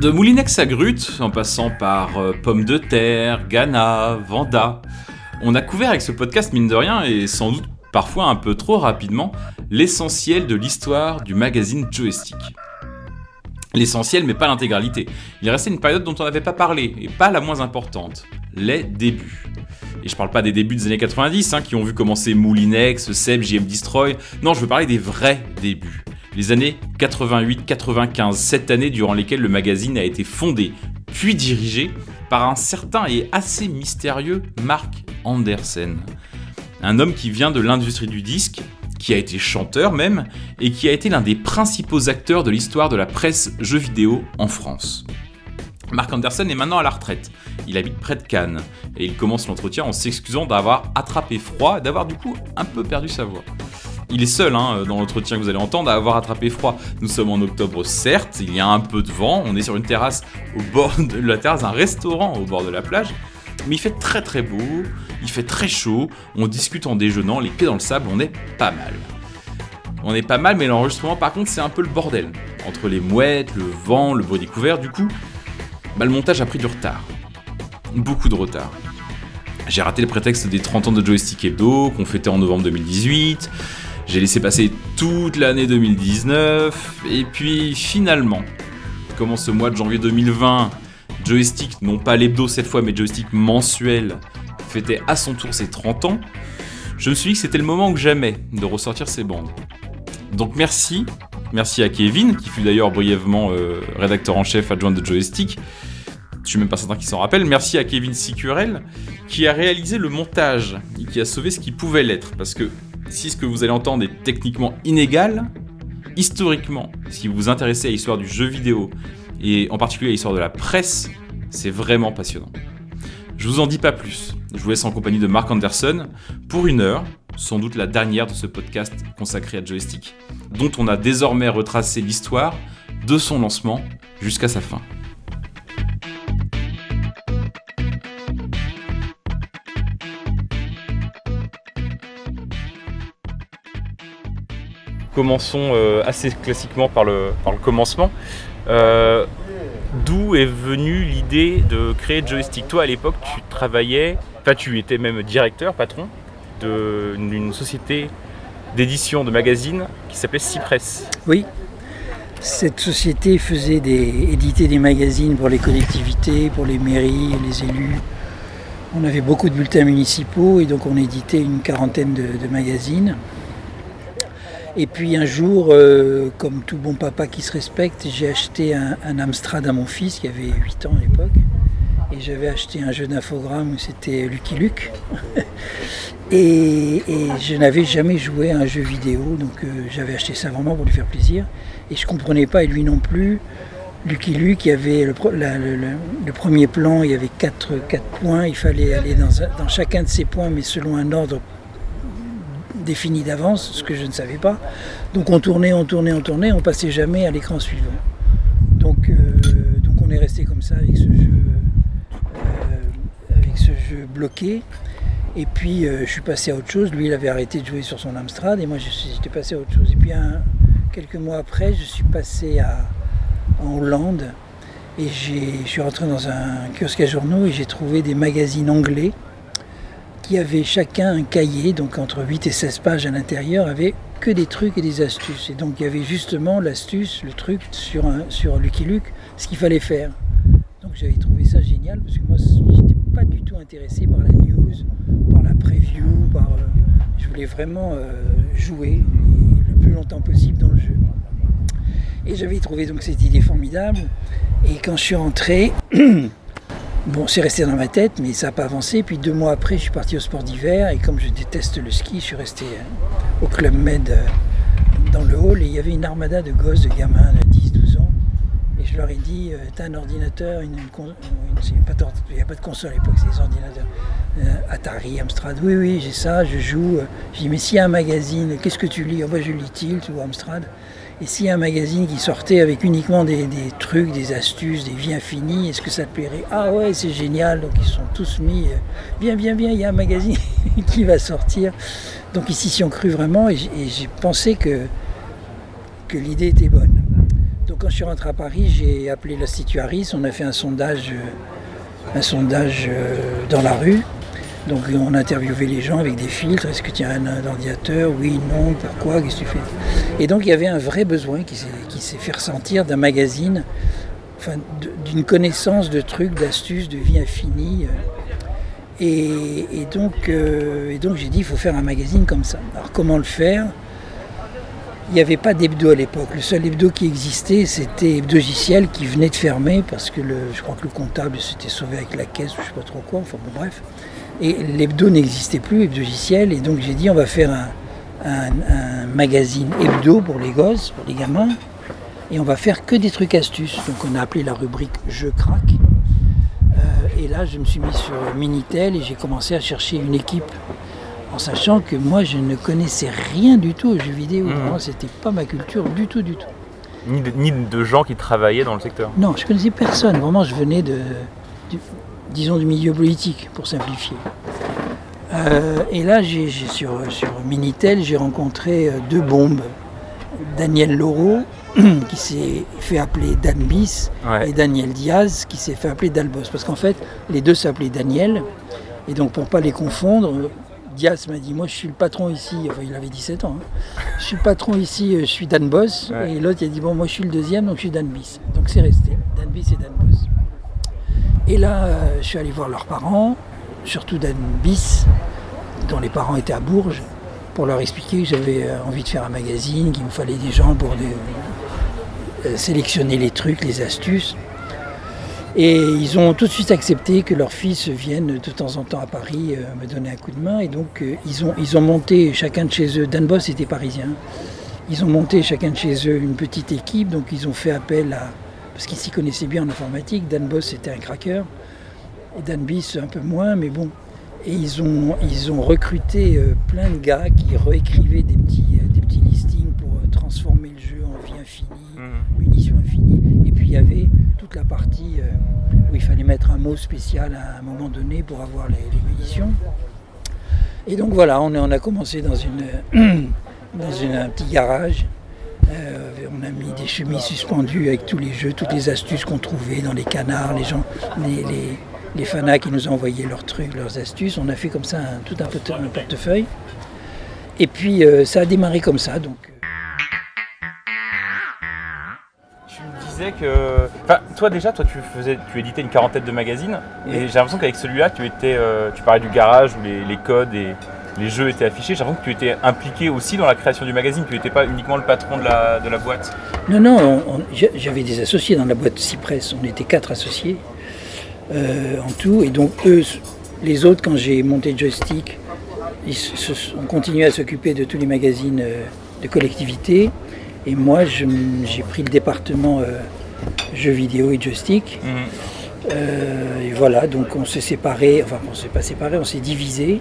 De Moulinex à Grut, en passant par euh, Pommes de Terre, Ghana, Vanda, on a couvert avec ce podcast, mine de rien, et sans doute parfois un peu trop rapidement, l'essentiel de l'histoire du magazine Joystick. L'essentiel, mais pas l'intégralité. Il restait une période dont on n'avait pas parlé, et pas la moins importante, les débuts. Et je parle pas des débuts des années 90, hein, qui ont vu commencer Moulinex, Seb, JM Destroy. Non, je veux parler des vrais débuts. Les années 88-95, cette année durant lesquelles le magazine a été fondé, puis dirigé par un certain et assez mystérieux Mark Andersen. Un homme qui vient de l'industrie du disque, qui a été chanteur même, et qui a été l'un des principaux acteurs de l'histoire de la presse jeux vidéo en France. Mark Anderson est maintenant à la retraite. Il habite près de Cannes et il commence l'entretien en s'excusant d'avoir attrapé froid et d'avoir du coup un peu perdu sa voix. Il est seul hein, dans l'entretien que vous allez entendre à avoir attrapé froid. Nous sommes en octobre, certes, il y a un peu de vent, on est sur une terrasse au bord de la terrasse, un restaurant au bord de la plage, mais il fait très très beau, il fait très chaud, on discute en déjeunant, les pieds dans le sable, on est pas mal. On est pas mal, mais l'enregistrement par contre c'est un peu le bordel. Entre les mouettes, le vent, le bruit découvert, du coup, bah, le montage a pris du retard. Beaucoup de retard. J'ai raté le prétexte des 30 ans de Joystick Hebdo, qu'on fêtait en novembre 2018. J'ai laissé passer toute l'année 2019. Et puis finalement, comment ce mois de janvier 2020, Joystick, non pas l'hebdo cette fois, mais Joystick mensuel, fêtait à son tour ses 30 ans, je me suis dit que c'était le moment ou jamais de ressortir ces bandes. Donc merci, merci à Kevin, qui fut d'ailleurs brièvement euh, rédacteur en chef adjoint de Joystick. Je suis même pas certain qu'il s'en rappelle. Merci à Kevin Sicurel, qui a réalisé le montage et qui a sauvé ce qui pouvait l'être. Parce que si ce que vous allez entendre est techniquement inégal, historiquement, si vous vous intéressez à l'histoire du jeu vidéo, et en particulier à l'histoire de la presse, c'est vraiment passionnant. Je vous en dis pas plus. Je vous laisse en compagnie de Mark Anderson pour une heure, sans doute la dernière de ce podcast consacré à Joystick, dont on a désormais retracé l'histoire de son lancement jusqu'à sa fin. Commençons euh, assez classiquement par le, par le commencement. Euh, d'où est venue l'idée de créer Joystick? Toi, à l'époque, tu travaillais, enfin, tu étais même directeur, patron d'une société d'édition de magazines qui s'appelait Cypress. Oui. Cette société faisait des, éditer des magazines pour les collectivités, pour les mairies, les élus. On avait beaucoup de bulletins municipaux et donc on éditait une quarantaine de magazines. Et puis un jour, euh, comme tout bon papa qui se respecte, j'ai acheté un, Amstrad à mon fils qui avait 8 ans à l'époque. Et j'avais acheté un jeu d'infogramme où c'était Lucky Luke. et, je n'avais jamais joué à un jeu vidéo, donc euh, j'avais acheté ça vraiment pour lui faire plaisir. Et je ne comprenais pas, et lui non plus. Lucky Luke, il y avait le, premier plan, il y avait 4, points, il fallait aller dans chacun de ces points, mais selon un ordre défini d'avance, ce que je ne savais pas. Donc on tournait, on tournait, on tournait, on passait jamais à l'écran suivant. Donc, euh, donc on est resté comme ça avec ce jeu, euh, bloqué. Et puis euh, je suis passé à autre chose. Lui, il avait arrêté de jouer sur son Amstrad et moi, j'étais passé à autre chose. Et puis quelques mois après, je suis passé en Hollande et je suis rentré dans un kiosque à journaux et j'ai trouvé des magazines anglais qui avaient chacun un cahier, donc entre 8 et 16 pages à l'intérieur, avec que des trucs et des astuces. Et donc il y avait justement l'astuce, le truc sur, un, sur Lucky Luke, ce qu'il fallait faire. Donc j'avais trouvé ça génial parce que moi j'étais pas du tout intéressé par la news, par la preview, par, euh, je voulais vraiment euh, jouer le plus longtemps possible dans le jeu. Et j'avais trouvé donc cette idée formidable. Et quand je suis rentré, Bon, c'est resté dans ma tête, mais ça n'a pas avancé. Puis deux mois après, je suis parti au sport d'hiver. Et comme je déteste le ski, je suis resté euh, au Club Med euh, dans le hall. Et il y avait une armada de gosses, de gamins de 10-12 ans. Et je leur ai dit euh, T'as un ordinateur Il n'y a pas de console à l'époque, c'est des ordinateurs. Atari, Amstrad. Oui, oui, j'ai ça, je joue. J'ai dit Mais s'il y a un magazine, qu'est-ce que tu lis? Oh, Je lis Tilt ou Amstrad. Et s'il y a un magazine qui sortait avec uniquement des, trucs, des astuces, des vies infinies, est-ce que ça te plairait? Ah ouais, c'est génial. Donc ils sont tous mis, euh, viens, viens, viens, il y a un magazine qui va sortir. Donc ici, si on cru vraiment et j'ai pensé que, que l'idée était bonne. donc quand je suis rentré à Paris, j'ai appelé l'Institut Harris, on a fait un sondage, un sondage dans la rue. Donc on a interviewé les gens avec des filtres, est-ce que tu as un ordinateur Oui, non, pourquoi, qu'est-ce que tu fais? Et donc il y avait un vrai besoin qui s'est fait ressentir d'un magazine, d'une connaissance de trucs, d'astuces, de vie infinie. Et, donc, et donc j'ai dit, il faut faire un magazine comme ça. Alors comment le faire? Il n'y avait pas d'hebdo à l'époque. Le seul hebdo qui existait, c'était Hebdogiciel qui venait de fermer parce que je crois que le comptable s'était sauvé avec la caisse ou je ne sais pas trop quoi. Enfin bon, bref. Et l'hebdo n'existait plus, Hebdogiciel. Et donc j'ai dit, on va faire un, magazine hebdo pour les gosses, pour les gamins. Et on va faire que des trucs astuces. Donc on a appelé la rubrique Je craque. Euh, et là, je me suis mis sur Minitel et j'ai commencé à chercher une équipe en sachant que moi je ne connaissais rien du tout aux jeux vidéo. Mmh. C'était pas ma culture du tout, du tout. Ni de, gens qui travaillaient dans le secteur Non, je connaissais personne. Vraiment, je venais de, disons, du milieu politique, pour simplifier. Euh, et là, sur, sur Minitel, j'ai rencontré euh, deux bombes. Daniel Laureau, qui s'est fait appeler Dan Bis, et Daniel Diaz, qui s'est fait appeler Dalbos. Parce qu'en fait, les deux s'appelaient Daniel. Et donc, pour ne pas les confondre, Diaz m'a dit Moi, je suis le patron ici. Enfin, il avait 17 ans. Hein. Je suis le patron ici, euh, je suis Dan Boss. Et l'autre, il a dit Bon, moi, je suis le deuxième, donc je suis Dan Bis. Donc, c'est resté. Dan Bis et Dan Boss. Et là, euh, je suis allé voir leurs parents, surtout Dan Bis, dont les parents étaient à Bourges, pour leur expliquer que j'avais euh, envie de faire un magazine, qu'il me fallait des gens pour sélectionner les trucs, les astuces. Et ils ont tout de suite accepté que leur fils vienne de temps en temps à Paris euh, me donner un coup de main. Et donc euh, ils, ont, ils ont monté chacun de chez eux, Dan Boss était parisien, ils ont monté chacun de chez eux une petite équipe. Donc ils ont fait appel à... Parce qu'ils s'y connaissaient bien en informatique, Dan Boss était un cracker, et Dan Bis un peu moins, mais bon. Et ils ont, ils ont recruté euh, plein de gars qui réécrivaient des petits, des petits listings pour transformer le jeu en vie infinie, mmh. munitions infinies. Et puis il y avait toute la partie euh, où il fallait mettre un mot spécial à un moment donné pour avoir les, munitions. Et donc voilà, on, a commencé dans, une, dans un petit garage. Euh, on a mis des chemises suspendues avec tous les jeux, toutes les astuces qu'on trouvait dans les canards, les gens, les, les, fanas qui nous envoyaient leurs trucs, leurs astuces. On a fait comme ça tout un, portefeuille. Et puis euh, ça a démarré comme ça. Donc, que. Enfin, toi déjà, toi tu faisais, tu éditais une quarantaine de magazines, et j'ai l'impression qu'avec celui-là, tu étais, euh, tu parlais du garage les, codes et les jeux étaient affichés. L'impression que tu étais impliqué aussi dans la création du magazine. Tu n'étais pas uniquement le patron de la, de la boîte. Non, non, j'avais des associés dans la boîte Cypress. On était quatre associés euh, en tout, et donc eux, les autres, quand j'ai monté Joystick, ils ont continué à s'occuper de tous les magazines euh, de collectivité. Et moi, j'ai pris le département euh, jeux vidéo et joystick. Mhm. Euh, et voilà, donc on s'est séparés, enfin on s'est pas séparés, on s'est divisé.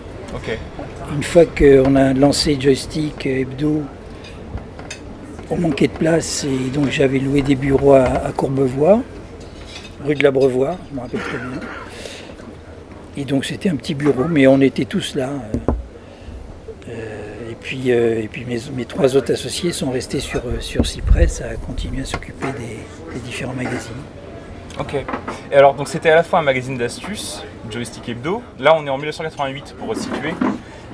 Une fois qu'on a lancé joystick hebdo, on manquait de place et donc j'avais loué des bureaux à, Courbevoie, rue de l'Abrevois, je me rappelle très bien. Et donc c'était un petit bureau, mais on était tous là. Euh, puis, euh, et puis mes, trois autres associés sont restés sur, euh, sur Cypress à continuer à s'occuper des, différents magazines. Ok. Et alors, donc c'était à la fois un magazine d'astuces, Joystick Hebdo. Là, on est en 1988 pour resituer.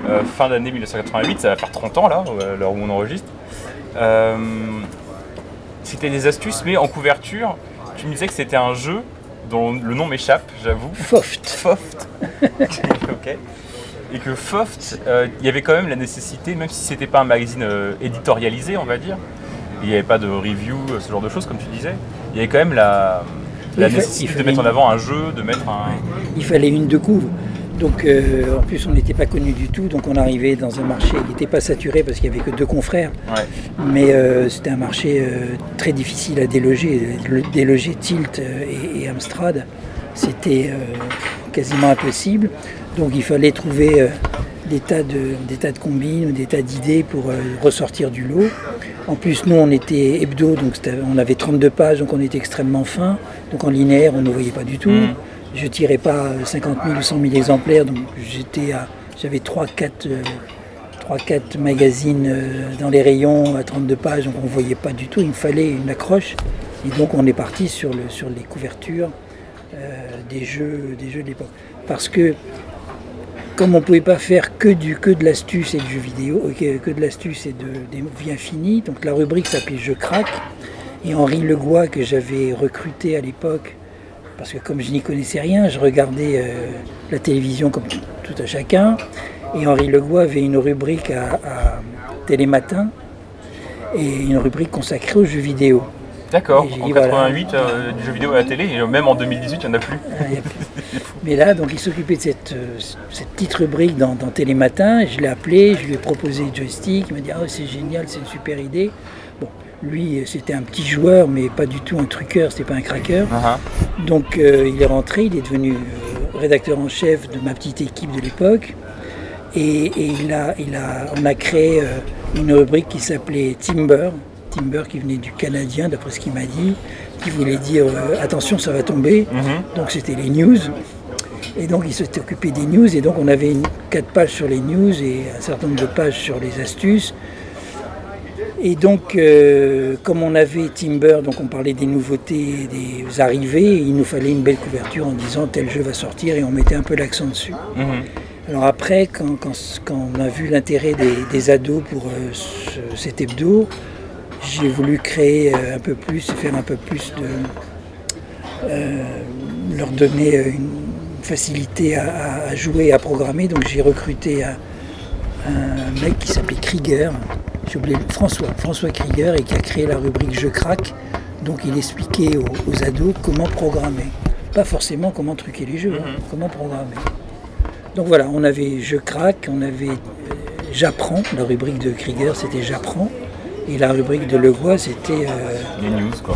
Euh, fin d'année 1988, ça va faire 30 ans là, à l'heure où on enregistre. c'était des astuces, mais en couverture, tu me disais que c'était un jeu dont le nom m'échappe, j'avoue. Foft. Foft. ok et que Foft, euh, il y avait quand même la nécessité, même si c'était pas un magazine euh, éditorialisé, on va dire, il n'y avait pas de review, euh, ce genre de choses, comme tu disais, il y avait quand même la, nécessité de mettre en avant un jeu, de mettre un... Il fallait une de couve. Donc en plus on n'était pas connu du tout, donc on arrivait dans un marché qui n'était pas saturé parce qu'il n'y avait que deux confrères. Mais c'était un marché très difficile à déloger. Déloger Tilt et Amstrad, c'était quasiment impossible. Donc il fallait trouver euh, des, tas de, des tas de combines, des tas d'idées pour euh, ressortir du lot. En plus, nous, on était hebdo, donc on avait 32 pages, donc on était extrêmement fin. Donc en linéaire, on ne voyait pas du tout. Mm. Je tirais pas 50 000 ou 100 000 exemplaires, donc j'avais 3-4 4 magazines euh, dans les rayons à 32 pages, donc on ne voyait pas du tout. Il me fallait une accroche. Et donc on est parti sur, le, sur les couvertures des, jeux, des jeux de l'époque. Parce que comme on ne pouvait pas faire que, du, que de l'astuce et du jeu vidéo, que de l'astuce et de, des vies infinies, donc la rubrique s'appelait Je craque. Et Henri Legois, que j'avais recruté à l'époque, parce que comme je n'y connaissais rien, je regardais euh, la télévision comme tout, à chacun. Et Henri Legois avait une rubrique à, à Télématin et une rubrique consacrée aux jeux vidéo. D'accord, en 88, euh, du jeu vidéo à la télé, et même en 2018, il n'y en a plus. Ah, Mais là, donc, il s'occupait de cette, euh, cette, petite rubrique dans, dans Télématin. Je l'ai appelé, je lui ai proposé le joystick. Il m'a dit Ah, c'est génial, c'est une super idée. Lui, c'était un petit joueur, mais pas du tout un truqueur, c'était pas un craqueur. Uh-huh. Donc, euh, il est rentré, il est devenu rédacteur en chef de ma petite équipe de l'époque. Et, il a, il a, on a créé une rubrique qui s'appelait Timber. Timber qui venait du Canadien, d'après ce qu'il m'a dit, qui voulait dire euh, attention, ça va tomber. Mhm. Donc c'était les news. Et donc il s'était occupé des news, et donc on avait une, quatre pages sur les news et un certain nombre de pages sur les astuces. Et donc, euh, comme on avait Timber, donc on parlait des nouveautés, des arrivées, il nous fallait une belle couverture en disant tel jeu va sortir et on mettait un peu l'accent dessus. Mhm. Alors après, quand, on a vu l'intérêt des, ados pour euh, cet hebdo, j'ai voulu créer euh, un peu plus, faire un peu plus de. Leur donner une facilité à, jouer et à programmer. Donc j'ai recruté un, mec qui s'appelait Krieger, j'ai oublié François, François Krieger, et qui a créé la rubrique Je craque. Donc il expliquait aux, ados comment programmer. Pas forcément comment truquer les jeux, hein, mhm. comment programmer. Donc voilà, on avait Je craque, on avait J'apprends, la rubrique de Krieger c'était J'apprends. Et la rubrique de Legois, c'était euh, les news. Quoi.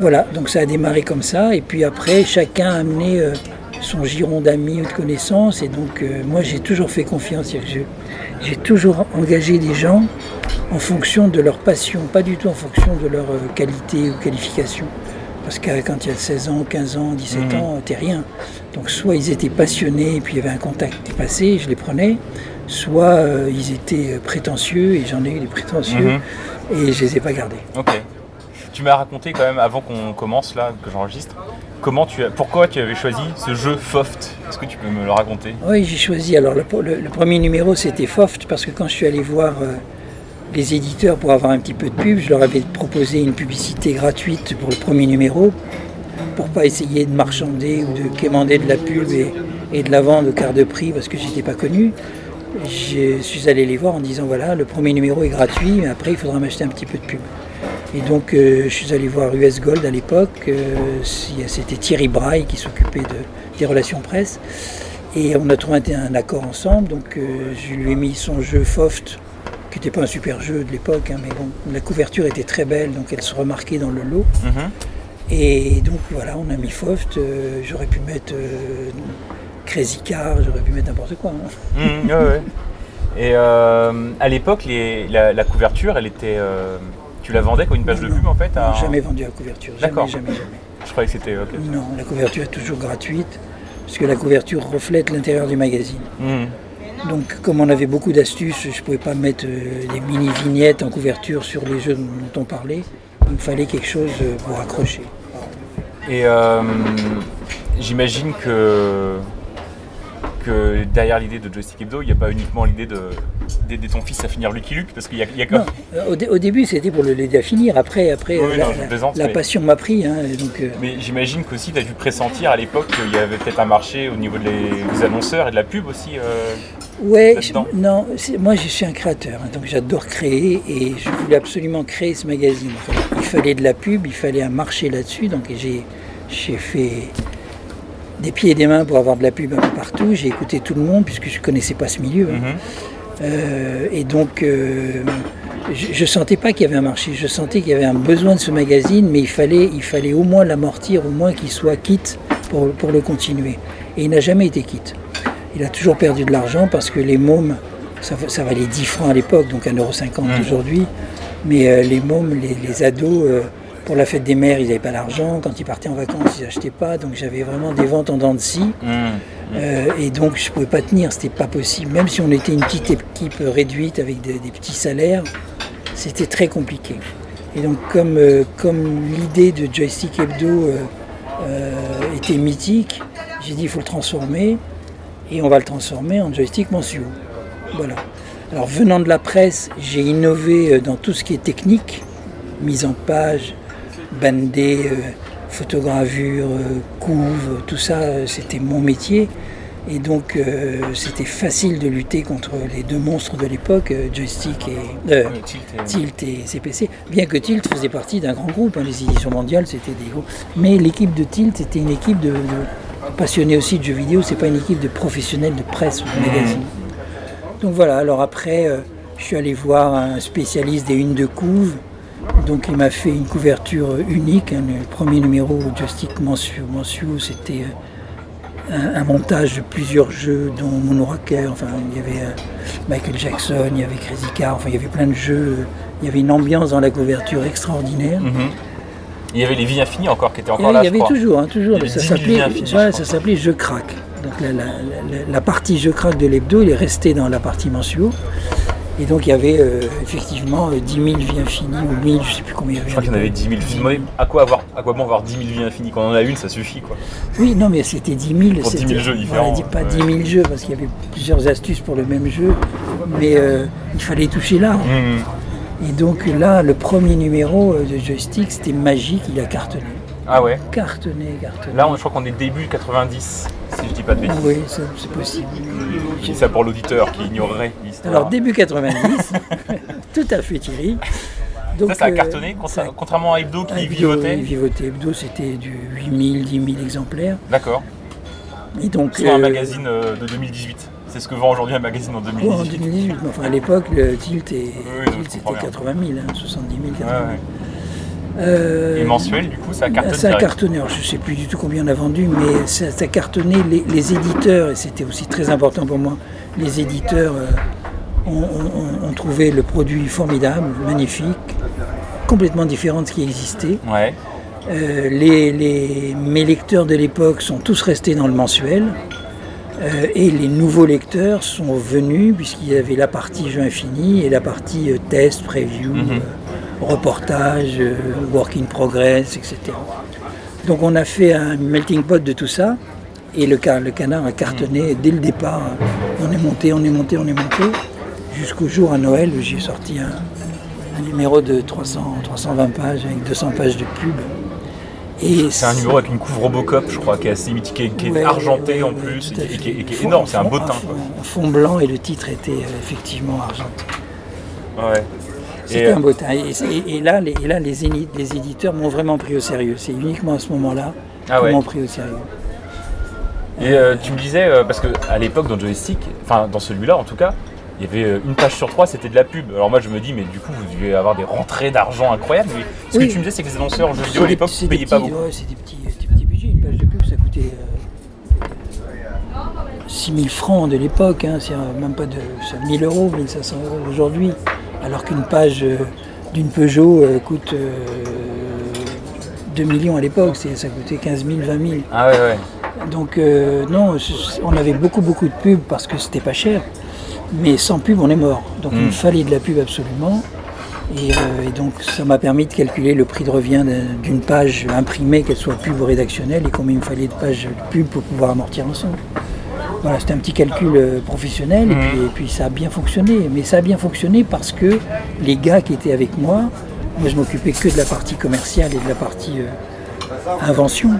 Voilà, donc ça a démarré comme ça. Et puis après, chacun a amené euh, son giron d'amis ou de connaissances. Et donc, euh, moi, j'ai toujours fait confiance. J'ai toujours engagé des gens en fonction de leur passion, pas du tout en fonction de leur qualité ou qualification. Parce que quand il y a 16 ans, 15 ans, 17 mmh. ans, t'es rien. Donc soit ils étaient passionnés et puis il y avait un contact qui passait, je les prenais, soit euh, ils étaient prétentieux, et j'en ai eu des prétentieux, mhm. et je les ai pas gardés. Tu m'as raconté quand même, avant qu'on commence là, que j'enregistre, comment tu as, pourquoi tu avais choisi ce jeu Foft? Est-ce que tu peux me le raconter? Oui, j'ai choisi. Alors le, premier numéro c'était Foft parce que quand je suis allé voir euh, les éditeurs pour avoir un petit peu de pub, je leur avais proposé une publicité gratuite pour le premier numéro pour pas essayer de marchander ou de quémander de la pub et, de la vendre au quart de prix parce que j'étais pas connu je suis allé les voir en disant voilà, le premier numéro est gratuit, mais après il faudra m'acheter un petit peu de pub. Et donc euh, je suis allé voir US Gold à l'époque, euh, c'était Thierry Braille qui s'occupait de, des relations presse, et on a trouvé un, accord ensemble, donc euh, je lui ai mis son jeu Foft, qui n'était pas un super jeu de l'époque, hein, mais bon, la couverture était très belle, donc elle se remarquait dans le lot. Mm-hmm. Et donc voilà, on a mis Foft, j'aurais pu mettre Crazy Car, j'aurais pu mettre n'importe quoi. Hein. Mmh, Et à l'époque, la, couverture, elle était. Euh, tu la vendais comme une page de pub en fait Jamais vendu à couverture. D'accord. Jamais, jamais, Je croyais que c'était. Non, la couverture est toujours gratuite, puisque la couverture reflète l'intérieur du magazine. Mmh. Donc, comme on avait beaucoup d'astuces, je ne pouvais pas mettre euh, des mini-vignettes en couverture sur les jeux dont on parlait. Il me fallait quelque chose pour accrocher. Et j'imagine que que derrière l'idée de Joystick Hebdo, il n'y a pas uniquement l'idée d'aider ton fils à finir Lucky Luke, parce qu'il y a, y a au, début, c'était pour l'aider à finir. Après, après la, passion m'a pris. Hein, donc, euh. Mais j'imagine qu'aussi, tu as dû pressentir à l'époque qu'il y avait peut-être un marché au niveau des, annonceurs et de la pub aussi. Euh, ouais, non, moi je suis un créateur, hein, donc j'adore créer et je voulais absolument créer ce magazine. Il fallait de la pub, il fallait un marché là-dessus, donc j'ai fait des pieds et des mains pour avoir de la pub un peu partout. J'ai écouté tout le monde puisque je ne connaissais pas ce milieu. Hein. Mhm. Euh, et donc, euh, je ne sentais pas qu'il y avait un marché. Je sentais qu'il y avait un besoin de ce magazine, mais il fallait, il fallait au moins l'amortir, au moins qu'il soit quitte pour, pour, le continuer. Et il n'a jamais été quitte. Il a toujours perdu de l'argent parce que les mômes, ça, ça valait 10 francs à l'époque, donc 1,50€ mhm. aujourd'hui. Mais euh, les mômes, les, les ados, pour la fête des mères, ils n'avaient pas d'argent. Quand ils partaient en vacances, ils n'achetaient pas. Donc j'avais vraiment des ventes en dents de scie. Mmh. Euh, et donc je ne pouvais pas tenir, c'était pas possible. Même si on était une petite équipe réduite avec des, petits salaires, c'était très compliqué. Et donc comme, euh, comme l'idée de Joystick Hebdo euh, était mythique, j'ai dit il faut le transformer et on va le transformer en joystick mensuel. Voilà. Alors venant de la presse, j'ai innové dans tout ce qui est technique, mise en page, bandé, euh, photogravure, euh, couve, tout ça, euh, c'était mon métier. Et donc euh, c'était facile de lutter contre les deux monstres de l'époque, joystick et euh, Tilt et CPC, bien que Tilt faisait partie d'un grand groupe, hein, les éditions mondiales c'était des gros. Mais l'équipe de Tilt était une équipe de, de passionnés aussi de jeux vidéo, c'est pas une équipe de professionnels de presse ou de magazine. Donc voilà, alors après euh, je suis allé voir un spécialiste des unes de couve, donc il m'a fait une couverture unique, hein, le premier numéro joystick mensuel c'était euh, un, montage de plusieurs jeux dont Moonraker, enfin il y avait euh, Michael Jackson, il y avait Crazy Car, enfin il y avait plein de jeux, il y avait une ambiance dans la couverture extraordinaire. Mhm. Il y avait les vies infinies encore qui étaient encore là, il y je avait crois. toujours, hein, toujours, Il y avait ça 10 000 s'appelait je ça crois. s'appelait Je craque. Donc la, la- la- la partie Je craque de l'hebdo, il est resté dans la partie mensuelle. Et donc il y avait euh, effectivement euh, 10 000 vies infinies, ou 1000, je ne sais plus combien il y avait. Je crois qu'il y en avait 10 000 films. Ouais, À quoi, avoir, à quoi bon avoir 10 000 vies infinies? Quand on en a une, ça suffit quoi. Oui, non, mais c'était 10 000. Pour 10 000 c'était- jeux différents, dis pas ouais. 10 000 jeux, parce qu'il y avait plusieurs astuces pour le même jeu, mais euh, il fallait toucher l'arbre. Mhm. Et donc là, le premier numéro euh, de joystick, c'était magique, il a cartonné. Ah ouais Cartonné, cartonné. Là, on- je crois qu'on est début 90, si je dis pas de bêtises. Oui, c'est possible. Je dis ça pour l'auditeur qui ignorerait l'histoire. Alors début 90, tout à fait Thierry. Donc, ça, ça a euh, cartonné, contra- ça- contrairement à Hebdo qui Hebdo, vivotait. oui, vivotait. Hebdo, c'était du 8000, 10 000 exemplaires. D'accord. Et donc, Soit un euh, magazine euh, de 2018. C'est ce que vend aujourd'hui un magazine en ouais, en 2018. 2018, mais enfin à l'époque, le tilt, est- oui, tilt, c'était bien. 80 000, hein, 70 000, 80 Ouais, 000. ouais. Euh, Et mensuel, du coup, ça cartonne Ça a cartonné, Alors, je ne sais plus du tout combien on a vendu, mais ça, a cartonné. Les, les éditeurs, et c'était aussi très important pour moi, les éditeurs euh, ont, ont- ont- ont trouvé le produit formidable, magnifique, complètement différent de ce qui existait. Ouais. Euh, les, les- mes lecteurs de l'époque sont tous restés dans le mensuel. Euh, et les nouveaux lecteurs sont venus, puisqu'il y avait la partie jeu infini et la partie euh, test, preview, Mhm. Reportage, euh, work in progress, etc. Donc on a fait un melting pot de tout ça. Et le, ca- le canard a cartonné dès le départ. On est monté, on est monté, on est monté. Jusqu'au jour à Noël où j'ai sorti un, un numéro de 300, 320 pages avec 200 pages de pub. C'est un numéro avec une couve Robocop, je crois, qui est assez mythique, qui est, qui est Ouais, argenté ouais, en plus, et qui, et qui est- et qui est fait. énorme, c'est un beau teint. un fond blanc et le titre était euh, effectivement argenté. Ouais. C'était un beau teint. Et, et- et là, les, et là les, éni- les éditeurs m'ont vraiment pris au sérieux. C'est uniquement à ce moment-là Ah qu'ils ouais. m'ont pris au sérieux. Et euh, tu me disais, euh, parce qu'à l'époque dans Joystick, enfin dans celui-là en tout cas, il y avait euh, une page sur trois, c'était de la pub. Alors moi je me dis, mais du coup vous devez avoir des rentrées d'argent incroyables. Mais ce Oui. que tu me disais, c'est que les annonceurs jeux vidéo à l'époque ne payaient pas beaucoup. ouais, c'est des petits, des petits budgets. Une page de pub, ça coûtait euh, 6 000 francs de l'époque. Hein, c'est même pas de c'est 1000 euros, 1500 euros aujourd'hui. Alors qu'une page euh, d'une Peugeot euh, coûte euh, 2 millions à l'époque. Ça coûtait 15 000, 20 000. Ah ouais, ouais. Donc euh, non, on avait beaucoup beaucoup de pubs parce que c'était pas cher, mais sans pub on est mort. Donc il Mm. me fallait de la pub absolument. Et, euh, et donc ça m'a permis de calculer le prix de revient d'un- d'une page imprimée, qu'elle soit pub ou rédactionnelle, et combien il me fallait de pages de pub pour pouvoir amortir ensemble. Voilà, c'était un petit calcul euh, professionnel, et, puis, et puis ça a bien fonctionné. Mais ça a bien fonctionné parce que les gars qui étaient avec moi, moi je m'occupais que de la partie commerciale et de la partie euh, invention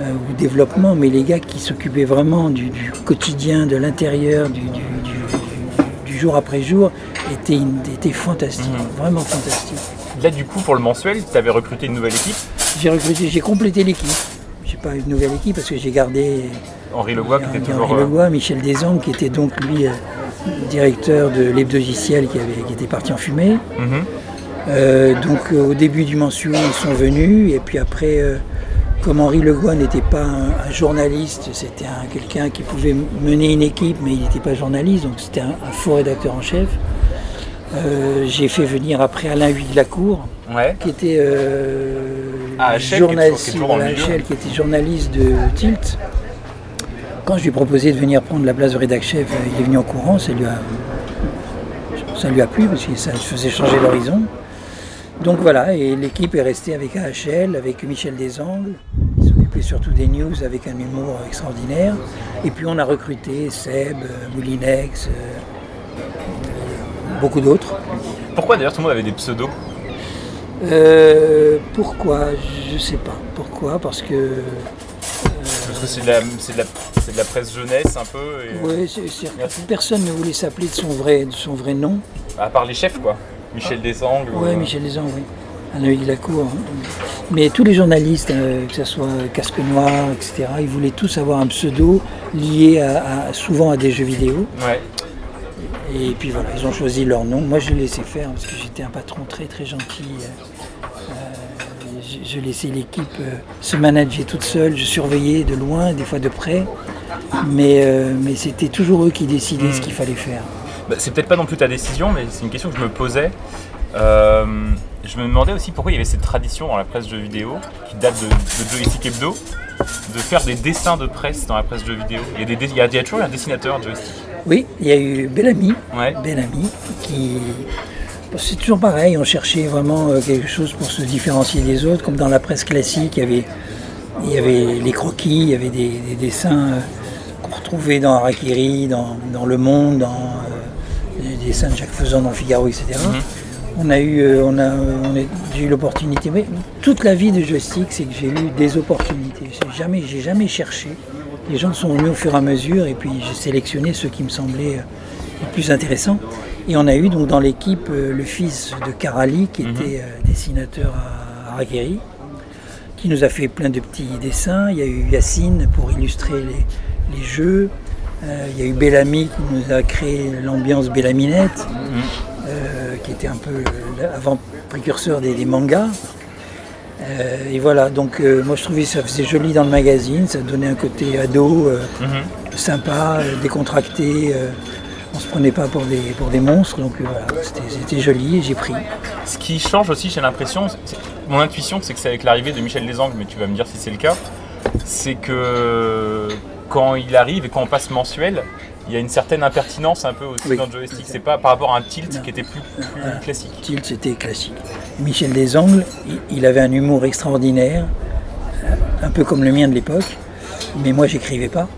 euh, ou développement, mais les gars qui s'occupaient vraiment du, du quotidien, de l'intérieur, du, du- du- du jour après jour, étaient, étaient fantastiques, Mhm. vraiment fantastiques. Là du coup pour le mensuel, tu avais recruté une nouvelle équipe, J'ai recruté, j'ai complété l'équipe. J'ai pas une nouvelle équipe parce que j'ai gardé Henri Legois qui était Henri toujours... euh, Legois, Michel Desangles qui était donc lui euh, directeur de l'hebdogiciel qui, avait- qui était parti en fumée. mhm. Euh, donc au début du mensuel, ils sont venus et puis après, euh, comme Henri Legois n'était pas un, un journaliste, c'était un- quelqu'un qui pouvait mener une équipe, mais il n'était pas journaliste, donc c'était un, un faux rédacteur en chef. Euh, J'ai fait venir après Alain Huy de la Cour, Ouais. qui était euh, Ah, journaliste, voilà, qui était journaliste de Tilt. Quand je lui ai proposé de venir prendre la place de rédac chef, euh, il est venu en courant, ça lui a, ça lui a plu parce que ça faisait changer l'horizon. Donc voilà, et l'équipe est restée avec AHL, avec Michel Desangles, qui s'occupait surtout des news avec un humour extraordinaire. Et puis on a recruté Seb, euh, Moulinex, euh, beaucoup d'autres. Pourquoi d'ailleurs tout le monde avait des pseudos? Euh, pourquoi? Je sais pas. Pourquoi? Parce que. euh, Parce que c'est de, la, de, de presse jeunesse un peu, et- ouais, c'est- personne ne voulait s'appeler de son vrai, de son vrai nom. à part les chefs quoi. Michel Desangles. Oui, euh, Michel Desangles, oui. Un œil de la cour. hein. Mais tous les journalistes, euh, que ce soit Casque Noir, etc., ils voulaient tous avoir un pseudo lié à, à- souvent à des jeux vidéo. Ouais. Et puis voilà, ils ont choisi leur nom. Moi, je l'ai laissé faire parce que j'étais un patron très très gentil. Euh, je, je laissais l'équipe euh, se manager toute seule. Je surveillais de loin, des fois de près. Mais, euh, mais c'était toujours eux qui décidaient ce qu'il fallait faire. Bah, c'est peut-être pas non plus ta décision, mais c'est une question que je me posais. Euh, je me demandais aussi pourquoi il y avait cette tradition dans la presse jeux vidéo, qui date de, de Joystick Hebdo, de faire des dessins de presse dans la presse jeux vidéo. Il y a, des, il y a, il y a toujours un dessinateur de Joystick. Oui, il y a eu Bellamy, Ouais. Bellamy, qui. C'est toujours pareil, on cherchait vraiment euh, quelque chose pour se différencier des autres, comme dans la presse classique, il y avait, il y avait les croquis, il y avait des, des dessins euh, qu'on retrouvait dans Harakiri, dans, dans Le Monde, dans euh, les dessins de Jacques Faisan dans Figaro, etc. On a eu, euh, on a, on a- j'ai eu l'opportunité. Mais toute la vie de joystick, c'est que j'ai eu des opportunités. J'ai jamais, j'ai jamais cherché. Les gens sont venus au fur et à mesure, et puis j'ai sélectionné ceux qui me semblaient euh, les plus intéressants. Et on a eu donc dans l'équipe euh, le fils de Karali, qui était euh, dessinateur à Harakiri, qui nous a fait plein de petits dessins. Il y a eu Yacine pour illustrer les, les jeux. Euh, il y a eu Bellamy qui nous a créé l'ambiance Bellaminette, euh, qui était un peu avant précurseur des, des mangas. Euh, et voilà, donc euh, moi je trouvais que ça faisait joli dans le magazine, ça donnait un côté ado, euh, sympa, décontracté. on se prenait pas pour des, pour des monstres, donc voilà, c'était- c'était joli et j'ai pris. Ce qui change aussi, j'ai l'impression, c'est- mon intuition, c'est que c'est avec l'arrivée de Michel Desangles, mais tu vas me dire si c'est le cas, c'est que quand il arrive et quand on passe mensuel, il y a une certaine impertinence un peu aussi Oui. dans le joystick. C'est pas par rapport à un tilt Non. qui était plus, plus Voilà. classique. Tilt, c'était classique. Michel Desangles, il, il avait un humour extraordinaire, un peu comme le mien de l'époque, mais moi j'écrivais pas.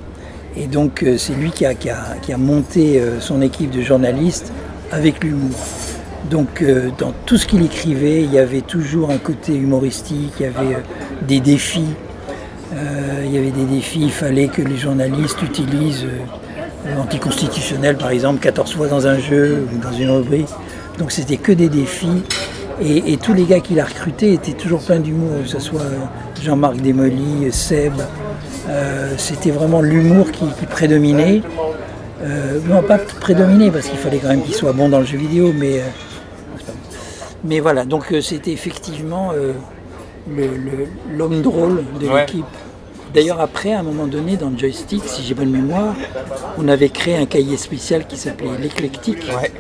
Et donc euh, c'est lui qui a, qui a- qui a monté euh, son équipe de journalistes avec l'humour. Donc euh, dans tout ce qu'il écrivait, il y avait toujours un côté humoristique, il y avait des défis. Il y avait des défis, il fallait que les journalistes utilisent euh, l'anticonstitutionnel par exemple 14 fois dans un jeu ou dans une rubrique. Donc c'était que des défis. Et, et tous les gars qu'il a recrutés étaient toujours pleins d'humour, que ce soit euh, Jean-Marc Desmolly, Seb. Euh, c'était vraiment l'humour qui, qui prédominait. Euh, non, pas prédominé parce qu'il fallait quand même qu'il soit bon dans le jeu vidéo, mais, euh, mais voilà, donc c'était effectivement l'homme drôle de Ouais. l'équipe. D'ailleurs, après, à un moment donné, dans le joystick, si j'ai bonne mémoire, on avait créé un cahier spécial qui s'appelait l'éclectique, Ouais.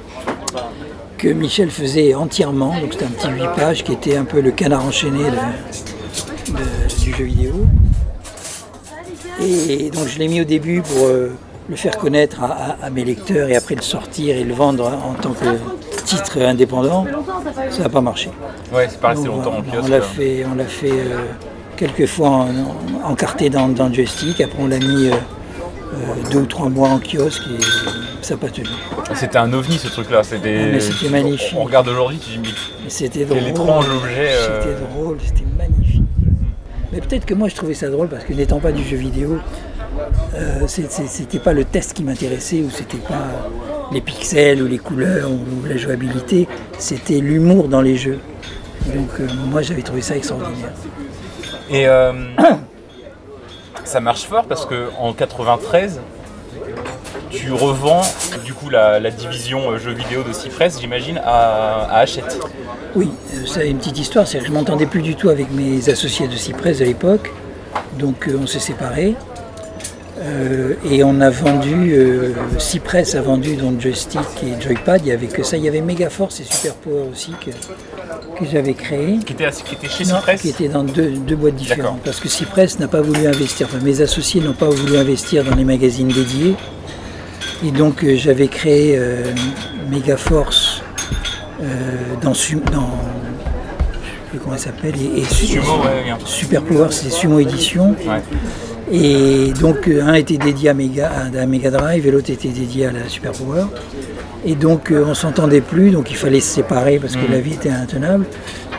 que Michel faisait entièrement. Donc c'était un petit 8 pages qui était un peu le canard enchaîné de- de- du jeu vidéo. Et donc je l'ai mis au début pour euh, le faire connaître à, à- à mes lecteurs et après le sortir et le vendre en tant que titre indépendant. Ça n'a pas marché. Ouais, c'est pas resté longtemps en. On l'a fait, on l'a fait euh, quelques fois en, en- encarté dans, dans le joystick. Après on l'a mis euh, euh, deux ou trois mois en kiosque et ça n'a pas tenu. C'était un ovni ce truc-là. C'était. Ah, c'était magnifique. On regarde aujourd'hui, tu dis, mais C'était drôle. Étrange objet, euh. C'était drôle, c'était magnifique. Mais peut-être que moi je trouvais ça drôle parce que n'étant pas du jeu vidéo, euh, c'était pas le test qui m'intéressait ou c'était pas les pixels ou les couleurs ou, la jouabilité, c'était l'humour dans les jeux. Donc euh, moi j'avais trouvé ça extraordinaire. Et euh, ça marche fort parce que en 93, tu revends du coup la, division euh, jeux vidéo de Cypress, j'imagine, à, Hachette. Oui, euh, ça a une petite histoire, c'est que je m'entendais plus du tout avec mes associés de Cypress à l'époque, donc euh, on s'est séparés. Euh, et on a vendu, euh, Cypress a vendu donc joystick et joypad, il n'y avait que ça, il y avait Megaforce et Super Power aussi que, que j'avais créé. Qui était, qui était chez Non, Cypress qui était dans deux, deux boîtes différentes. Parce que Cypress n'a pas voulu investir, enfin mes associés n'ont pas voulu investir dans les magazines dédiés. Et donc euh, j'avais créé Megaforce dans, Su- dans comment il s'appelle. Et, et Sumo, ouais, bien. Super Power, c'est Sumo Édition. Ouais. Et donc euh, un était dédié à Mega, à Mega Drive et l'autre était dédié à la Super Power. Et donc euh, on s'entendait plus, donc il fallait se séparer parce que Mhm. la vie était intenable.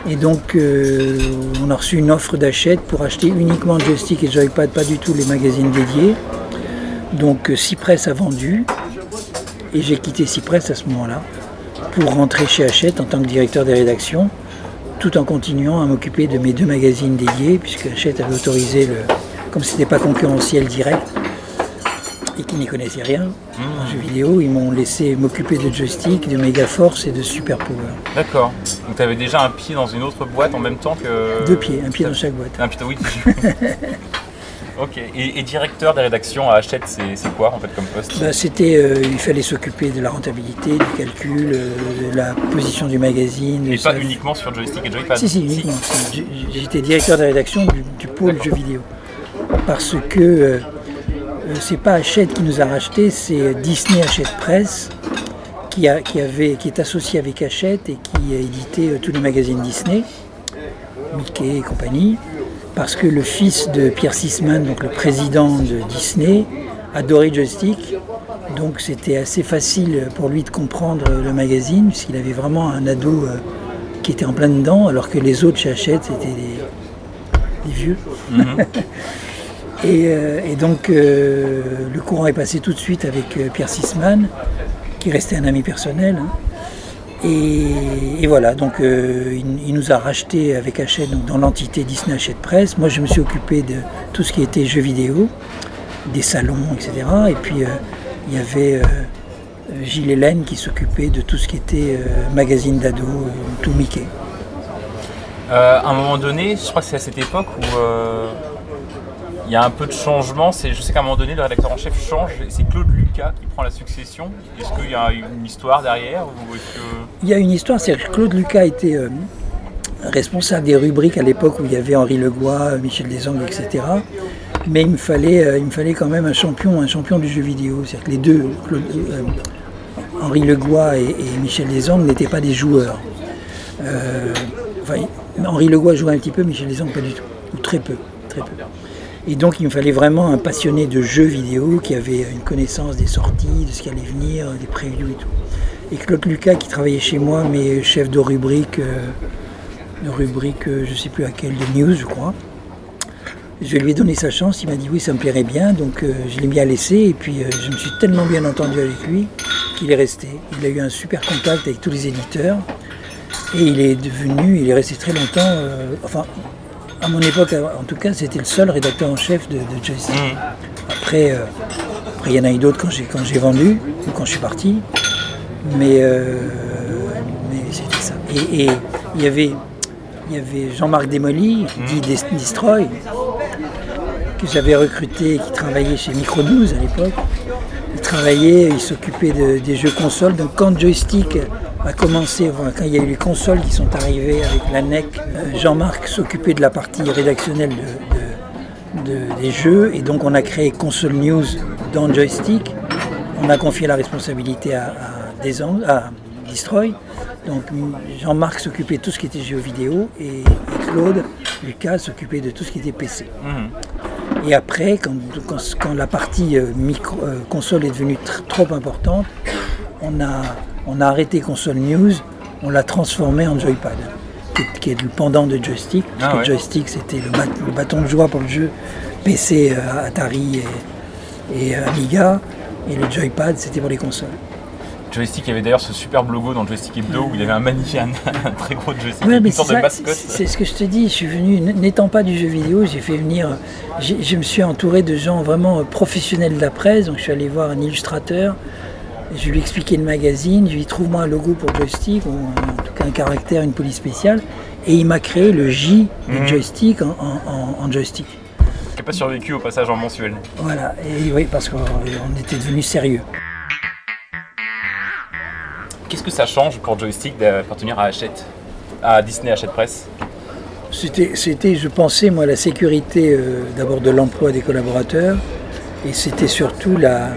Et donc euh, on a reçu une offre d'achat pour acheter uniquement joystick et joypad, pas du tout les magazines dédiés. Donc Cypress a vendu et j'ai quitté Cypress à ce moment-là pour rentrer chez Hachette en tant que directeur des rédactions, tout en continuant à m'occuper de mes deux magazines dédiés, puisque Hachette avait autorisé le, comme c'était pas concurrentiel direct et qu'ils n'y connaissaient rien en jeux vidéo, ils m'ont laissé m'occuper de joystick, de Megaforce et de Super Power. D'accord. Donc tu avais déjà un pied dans une autre boîte en même temps que. Deux pieds, un pied dans chaque boîte. Un pied, oui. ok. Et, et directeur des rédactions à Hachette, c'est quoi en fait comme poste? Bah, c'était, euh, il fallait s'occuper de la rentabilité, du calcul, euh, de la position du magazine. Et pas uniquement sur joystick et joypad? Si, si, uniquement. J'étais directeur de la rédaction du, du pôle jeux vidéo. Parce que euh, euh, c'est pas Hachette qui nous a racheté, c'est Disney Hachette Press qui, a, qui, avait, qui est associé avec Hachette et qui a édité euh, tous les magazines Disney, Mickey et compagnie. Parce que le fils de Pierre Sisman, donc le président de Disney, adorait joystick. Donc c'était assez facile pour lui de comprendre le magazine, puisqu'il avait vraiment un ado euh, qui était en plein dedans, alors que les autres chez Hachette, c'était des, des vieux. euh, et donc euh, le courant est passé tout de suite avec euh, Pierre Sisman, qui restait un ami personnel. hein. Et, voilà, donc euh, il, nous a racheté avec Hachette donc dans l'entité Disney Hachette Presse. Moi, je me suis occupé de tout ce qui était jeux vidéo, des salons, etc. Et puis euh, il y avait euh, euh, Gilles Hélène qui s'occupait de tout ce qui était euh, magazine d'ado, euh, tout Mickey. Euh, à un moment donné, je crois que c'est à cette époque où euh, il y a un peu de changement. C'est, je sais qu'à un moment donné, le rédacteur en chef change. C'est Claude Lucas qui prend la succession. Est-ce qu'il y a une histoire derrière. Il y a une histoire, c'est que Claude Lucas était euh, responsable des rubriques à l'époque où il y avait Henri Legois, Michel Desangles, etc. Mais il me fallait, euh, il me fallait quand même un champion, un champion du jeu vidéo. C'est-à-dire que les deux, euh, Henri Legois et, et Michel Desangles n'étaient pas des joueurs. Enfin, Henri Legois jouait un petit peu, Michel Desangles pas du tout, ou très peu, très peu. Et donc il me fallait vraiment un passionné de jeux vidéo qui avait une connaissance des sorties, de ce qui allait venir, des previews et tout. Et Claude Lucas qui travaillait chez moi, mais chef de rubrique, euh, de rubrique, euh, je ne sais plus à quelle, de news je crois. Je lui ai donné sa chance, il m'a dit oui ça me plairait bien, donc euh, je l'ai mis à laisser et puis euh, je me suis tellement bien entendu avec lui qu'il est resté. Il a eu un super contact avec tous les éditeurs et il est devenu, il est resté très longtemps, euh, enfin à mon époque en tout cas c'était le seul rédacteur en chef de, de Joystick. Après, euh, après, il y en a eu d'autres quand j'ai, vendu ou quand je suis parti. Mais, euh, mais c'était ça. Et, et il y avait, il y avait Jean-Marc Desmolly, dit Des- Destroy, que j'avais recruté, qui travaillait chez Micronews à l'époque. Il travaillait, il s'occupait de- des jeux consoles. Donc quand Joystick a commencé, quand il y a eu les consoles qui sont arrivées avec la NEC, euh, Jean-Marc s'occupait de la partie rédactionnelle de- de- de- des jeux. Et donc on a créé Console News dans Joystick. On a confié la responsabilité à, à, Destroy. Donc Jean-Marc s'occupait de tout ce qui était jeux vidéo et, Claude, Lucas s'occupait de tout ce qui était PC. Et après, quand, quand- quand la partie euh, micro, euh, console est devenue tr- trop importante, on a, on a arrêté Console News, on l'a transformé en Joypad, qui est, qui est le pendant de joystick. Parce Ah que ouais. joystick, c'était le, bat- le bâton de joie pour le jeu PC, euh, Atari et, et Amiga, et le Joypad, c'était pour les consoles. Joystick, il y avait d'ailleurs ce superbe logo dans Joystick Hebdo où il y avait un magnifique, un, très gros joystick, Ouais, c'est ce que je te dis. Je suis venu, n'étant pas du jeu vidéo, j'ai fait venir. Je me suis entouré de gens vraiment euh, professionnels de la presse. Donc je suis allé voir un illustrateur. Je lui ai expliqué le magazine. Je lui ai dit trouve-moi un logo pour joystick, ou un- en tout cas un caractère, une police spéciale. Et il m'a créé le J de Mhm. joystick en, en- en- en joystick. Qui n'a pas survécu au passage en mensuel. Voilà. Et oui, parce qu'on on était devenu sérieux. Qu'est-ce que ça change pour Joystick d'appartenir à Hachette À Disney Hachette Press? C'était, c'était, je pensais, moi, la sécurité euh, d'abord de l'emploi des collaborateurs, et c'était surtout la,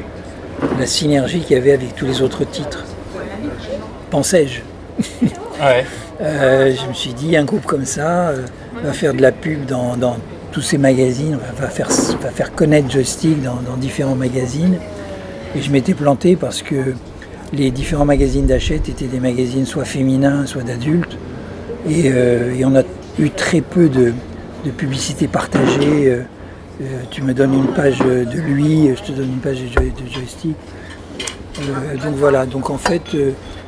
la synergie qu'il y avait avec tous les autres titres. Pensais-je. je me suis dit, un groupe comme ça va faire de la pub dans, tous ces magazines, va faire, va faire connaître Joystick dans, dans différents magazines. Et je m'étais planté parce que les différents magazines d'achète étaient des magazines soit féminins, soit d'adultes. Et, on a eu très peu de, de publicité partagée. Euh, euh, tu me donnes une page de lui, je te donne une page de, joystick. Euh, donc voilà, donc en fait,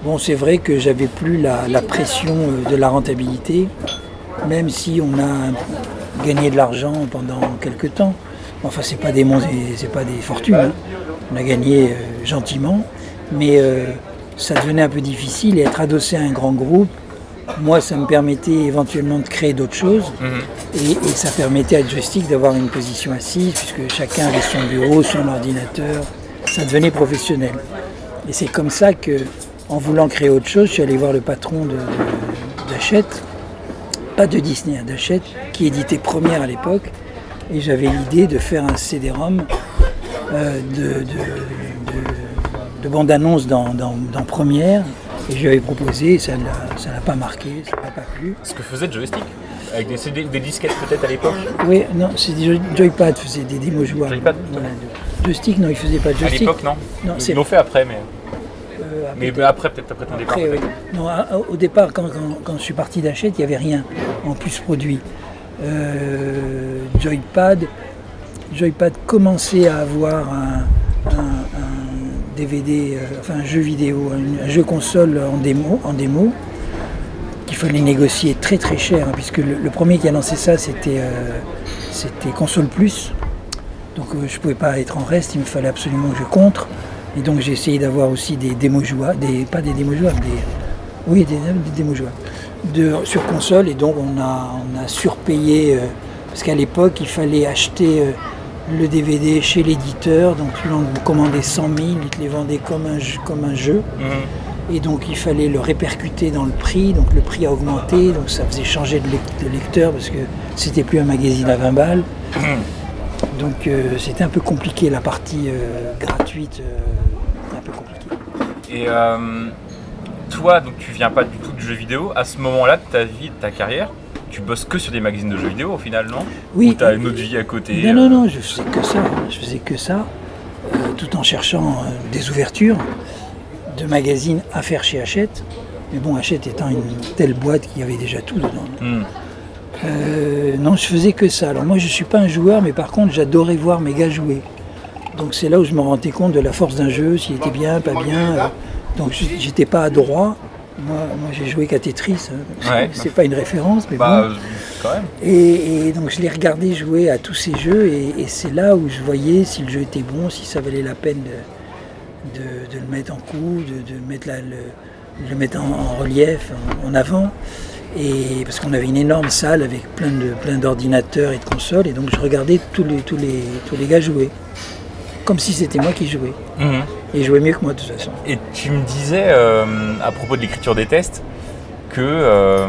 bon, c'est vrai que j'avais plus la, pression de la rentabilité, même si on a gagné de l'argent pendant quelques temps. Enfin, c'est pas des pas des fortunes. Hein. On a gagné gentiment, mais ça devenait un peu difficile et être adossé à un grand groupe, moi, ça me permettait éventuellement de créer d'autres choses. Mhm. Et, ça permettait à Joystick d'avoir une position assise, puisque chacun avait son bureau, son ordinateur. Ça devenait professionnel. Et c'est comme ça que, en voulant créer autre chose, je suis allé voir le patron d'Achette, pas de Disney, hein, d'Achette, qui éditait Première à l'époque. Et j'avais l'idée de faire un CD-ROM euh, de, de, bande-annonce dans, dans Première et je lui avais proposé, ça ne l'a pas marqué, ça ne l'a pas plu. Ce que faisait Joystick Avec des, CD, des disquettes peut-être à l'époque Oui, non, c'est des Joypad, faisait des démos jouables. Joypad Joystick, non, il faisait pas de joystick. À l'époque, non, non Ils l'ont fait après, mais. Euh, mais après, peut-être après ton départ. oui. Non, au départ, quand, je suis parti d'Achète, il n'y avait rien en plus produit. Euh, Joypad, Joypad commençait à avoir un DVD, euh, enfin un jeu vidéo, un, jeu console en démo, en démo qu'il fallait négocier très très cher, hein, puisque le, premier qui a lancé ça c'était euh, console plus. Donc euh, je ne pouvais pas être en reste, il me fallait absolument que je contre. Et donc j'ai essayé d'avoir aussi des démos jouables, des, pas des démos jouables, des, oui des, démos jouables de, sur console. Et donc on a, on a surpayé, parce qu'à l'époque il fallait acheter le DVD chez l'éditeur, donc tu en commandais 100 000, il te les vendait comme un jeu. Comme un jeu. Mhm. Et donc il fallait le répercuter dans le prix, donc le prix a augmenté, donc ça faisait changer de lecteur parce que c'était plus un magazine à 20 balles. Mhm. Donc euh, c'était un peu compliqué la partie euh, gratuite, euh, un peu compliqué. Et toi, donc tu viens pas du tout de jeux vidéo, à ce moment-là de ta vie, de ta carrière, tu bosses que sur des magazines de jeux vidéo au final, non Oui. Ou tu as une autre vie à côté Non, non, non, je faisais que ça. Je faisais que ça, euh, tout en cherchant euh, des ouvertures de magazines à faire chez Hachette. Mais bon, Hachette étant une telle boîte qu'il y avait déjà tout dedans. Hmm. Euh, non, je faisais que ça. Alors moi, je ne suis pas un joueur, mais par contre, j'adorais voir mes gars jouer. Donc c'est là où je me rendais compte de la force d'un jeu, s'il était bien, pas bien. Donc j'étais pas adroit, moi, j'ai joué qu'à Tetris, hein, c'est pas une référence, mais bah, bon. Quand même. Et, donc je l'ai regardé jouer à tous ces jeux, et, c'est là où je voyais si le jeu était bon, si ça valait la peine de, le mettre en coup, de, mettre le, mettre en, relief, en, avant. Et parce qu'on avait une énorme salle avec plein de plein d'ordinateurs et de consoles, et donc je regardais tous les tous les tous les gars jouer, comme si c'était moi qui jouais. Mhm. Et jouait mieux que moi de toute façon. Et tu me disais euh, à propos de l'écriture des tests que euh,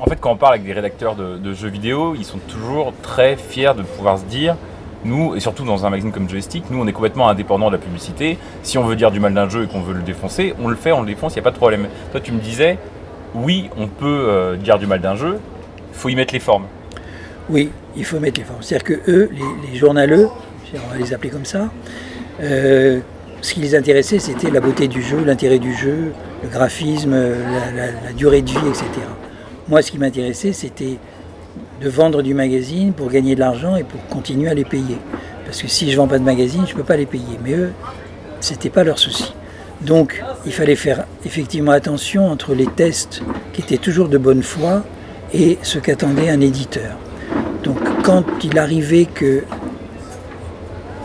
en fait quand on parle avec des rédacteurs de, jeux vidéo, ils sont toujours très fiers de pouvoir se dire nous, et surtout dans un magazine comme Joystick, nous on est complètement indépendant de la publicité. Si on veut dire du mal d'un jeu et qu'on veut le défoncer, on le fait, on le défonce, il n'y a pas de problème. Toi tu me disais, oui, on peut euh, dire du mal d'un jeu, il faut y mettre les formes. Oui, il faut mettre les formes. C'est-à-dire que eux, les, les journaleux, on va les appeler comme ça, euh, ce qui les intéressait, c'était la beauté du jeu, l'intérêt du jeu, le graphisme, la, durée de vie, etc. Moi, ce qui m'intéressait, c'était de vendre du magazine pour gagner de l'argent et pour continuer à les payer. Parce que si je ne vends pas de magazine, je ne peux pas les payer. Mais eux, ce n'était pas leur souci. Donc, il fallait faire effectivement attention entre les tests qui étaient toujours de bonne foi et ce qu'attendait un éditeur. Donc, quand il arrivait que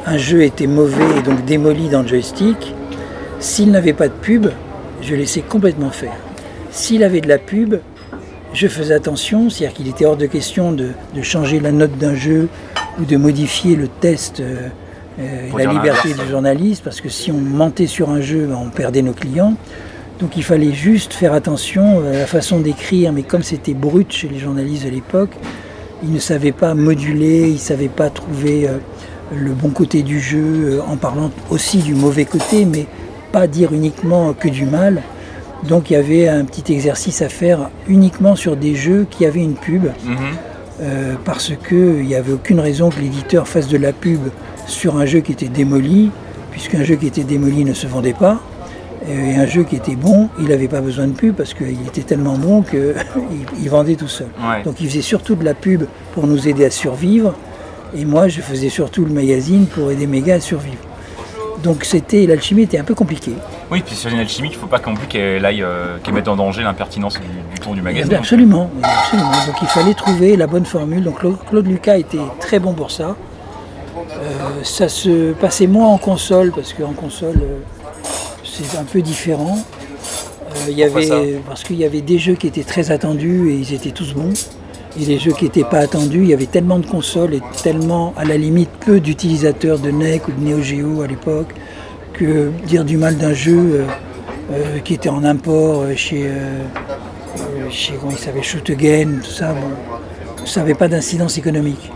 un jeu était mauvais et donc démoli dans le joystick, s'il n'avait pas de pub, je laissais complètement faire. S'il avait de la pub, je faisais attention, c'est-à-dire qu'il était hors de question de, changer la note d'un jeu ou de modifier le test euh, euh, et la liberté du journaliste, parce que si on mentait sur un jeu, on perdait nos clients. Donc il fallait juste faire attention à la façon d'écrire, mais comme c'était brut chez les journalistes de l'époque, ils ne savaient pas moduler, ils ne savaient pas trouver... Euh, le bon côté du jeu euh, en parlant aussi du mauvais côté, mais pas dire uniquement que du mal. Donc il y avait un petit exercice à faire uniquement sur des jeux qui avaient une pub, Mhm. euh, parce qu'il n'y avait aucune raison que l'éditeur fasse de la pub sur un jeu qui était démoli, puisqu'un jeu qui était démoli ne se vendait pas. Et un jeu qui était bon, il n'avait pas besoin de pub parce qu'il était tellement bon qu'il il vendait tout seul. Ouais. Donc il faisait surtout de la pub pour nous aider à survivre. Et moi, je faisais surtout le magazine pour aider mes gars à survivre. Donc c'était l'alchimie était un peu compliquée. Oui, puis sur une alchimie, il faut pas non plus qu'elle aille, euh, qu'elle mette en danger l'impertinence du, du tour du magazine. Absolument, absolument. Donc il fallait trouver la bonne formule. Donc Claude, Lucas était très bon pour ça. Euh, ça se passait moins en console parce qu'en console euh, c'est un peu différent. Euh, il y avait, parce qu'il y avait des jeux qui étaient très attendus et ils étaient tous bons. Et les jeux qui n'étaient pas attendus, il y avait tellement de consoles et tellement, à la limite, peu d'utilisateurs de NEC ou de Neo Geo à l'époque, que dire du mal d'un jeu euh, euh, qui était en import euh, chez, chez comment il Shoot Again, tout ça, bon, ça n'avait pas d'incidence économique.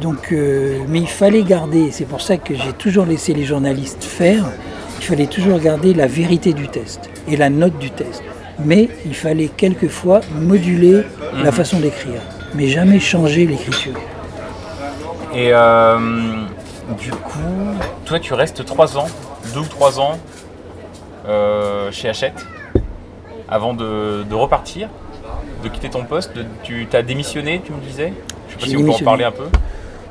Donc, mais il fallait garder, c'est pour ça que j'ai toujours laissé les journalistes faire, il fallait toujours garder la vérité du test et la note du test. Mais il fallait quelquefois moduler la façon d'écrire, mais jamais changer l'écriture. Et euh, du coup, toi, tu restes 3 ans, 2 ou 3 ans euh, chez Hachette avant de, de repartir, de quitter ton poste. de- tu as démissionné, tu me disais? Je sais pas si on peut en parler un peu.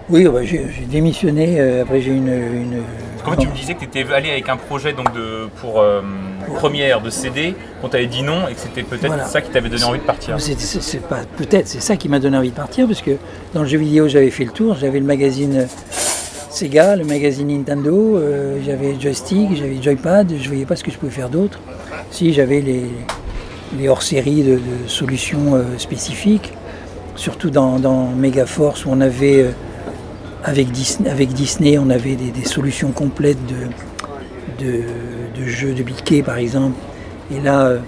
Oui, bah, j'ai démissionné, euh, après j'ai une... une fait, tu me disais que tu étais allé avec un projet donc de, pour euh, première de CD, qu'on t'avait dit non et que c'était peut-être Voilà. ça qui t'avait donné envie de partir. C'est- pas peut-être, c'est ça qui m'a donné envie de partir parce que dans le jeu vidéo j'avais fait le tour, j'avais le magazine Sega, le magazine Nintendo, euh, j'avais joystick, j'avais joypad, je voyais pas ce que je pouvais faire d'autre. Si j'avais les, les hors-séries de, de solutions euh, spécifiques, surtout dans, dans Megaforce où on avait euh, avec Disney, avec Disney, on avait des, des solutions complètes de, de, de jeux de biquet par exemple. Et là, euh,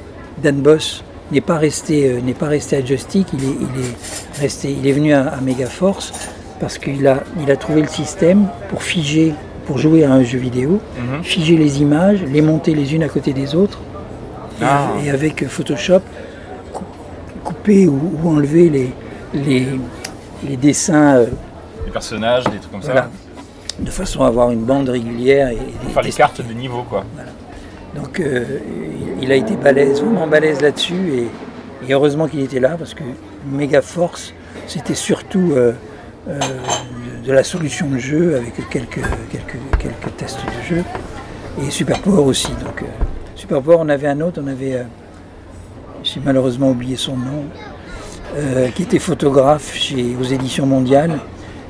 Dan Boss n'est pas resté, euh, n'est pas resté à Joystick, il est, il est resté, il est venu à, à Megaforce parce qu'il a, il a trouvé le système pour figer, pour jouer à un jeu vidéo, Mhm. figer les images, les monter les unes à côté des autres, et, Ah. et avec Photoshop, cou- couper ou, ou enlever les, les, les dessins. Des personnages, des trucs comme voilà, ça. de façon à avoir une bande régulière et, et Pour faire les cartes de niveau, quoi. Donc euh, il- a été balèze, vraiment balèze là-dessus et, et heureusement qu'il était là parce que Mega Force c'était surtout euh, euh, de la solution de jeu avec quelques, quelques, quelques tests de jeu et Super Power aussi. Donc Super Power on avait un autre, on avait, j'ai malheureusement oublié son nom, qui était photographe chez, aux éditions mondiales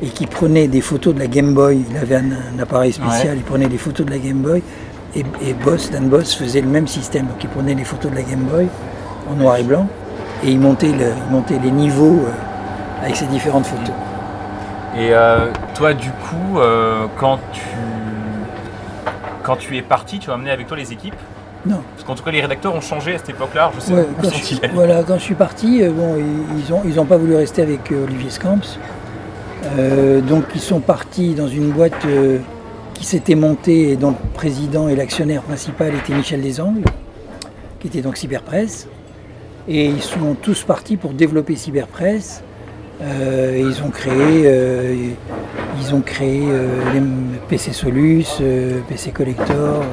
et qui prenait des photos de la Game Boy. Il avait un, un appareil spécial, Ouais. il prenait des photos de la Game Boy. Et, et Boss, Dan Boss faisait le même système. Donc il prenait les photos de la Game Boy en noir et blanc et il montait, le- il montait les niveaux euh, avec ces différentes photos. Et euh, toi, du coup, euh, quand tu quand tu es parti, tu as amené avec toi les équipes? Non. Parce qu'en tout cas, les rédacteurs ont changé à cette époque-là. Je sais Ouais, où quand, sont je, voilà, quand je suis parti, euh, bon, ils- ils n'ont ils ont pas voulu rester avec euh, Olivier Scamps. Euh, donc ils sont partis dans une boîte euh, qui s'était montée et dont le président et l'actionnaire principal était Michel Desangles, qui était donc Cyberpresse. Et ils sont tous partis pour développer Cyberpresse. Euh, et ils ont créé, ils ont créé les PC Solus, PC Collector,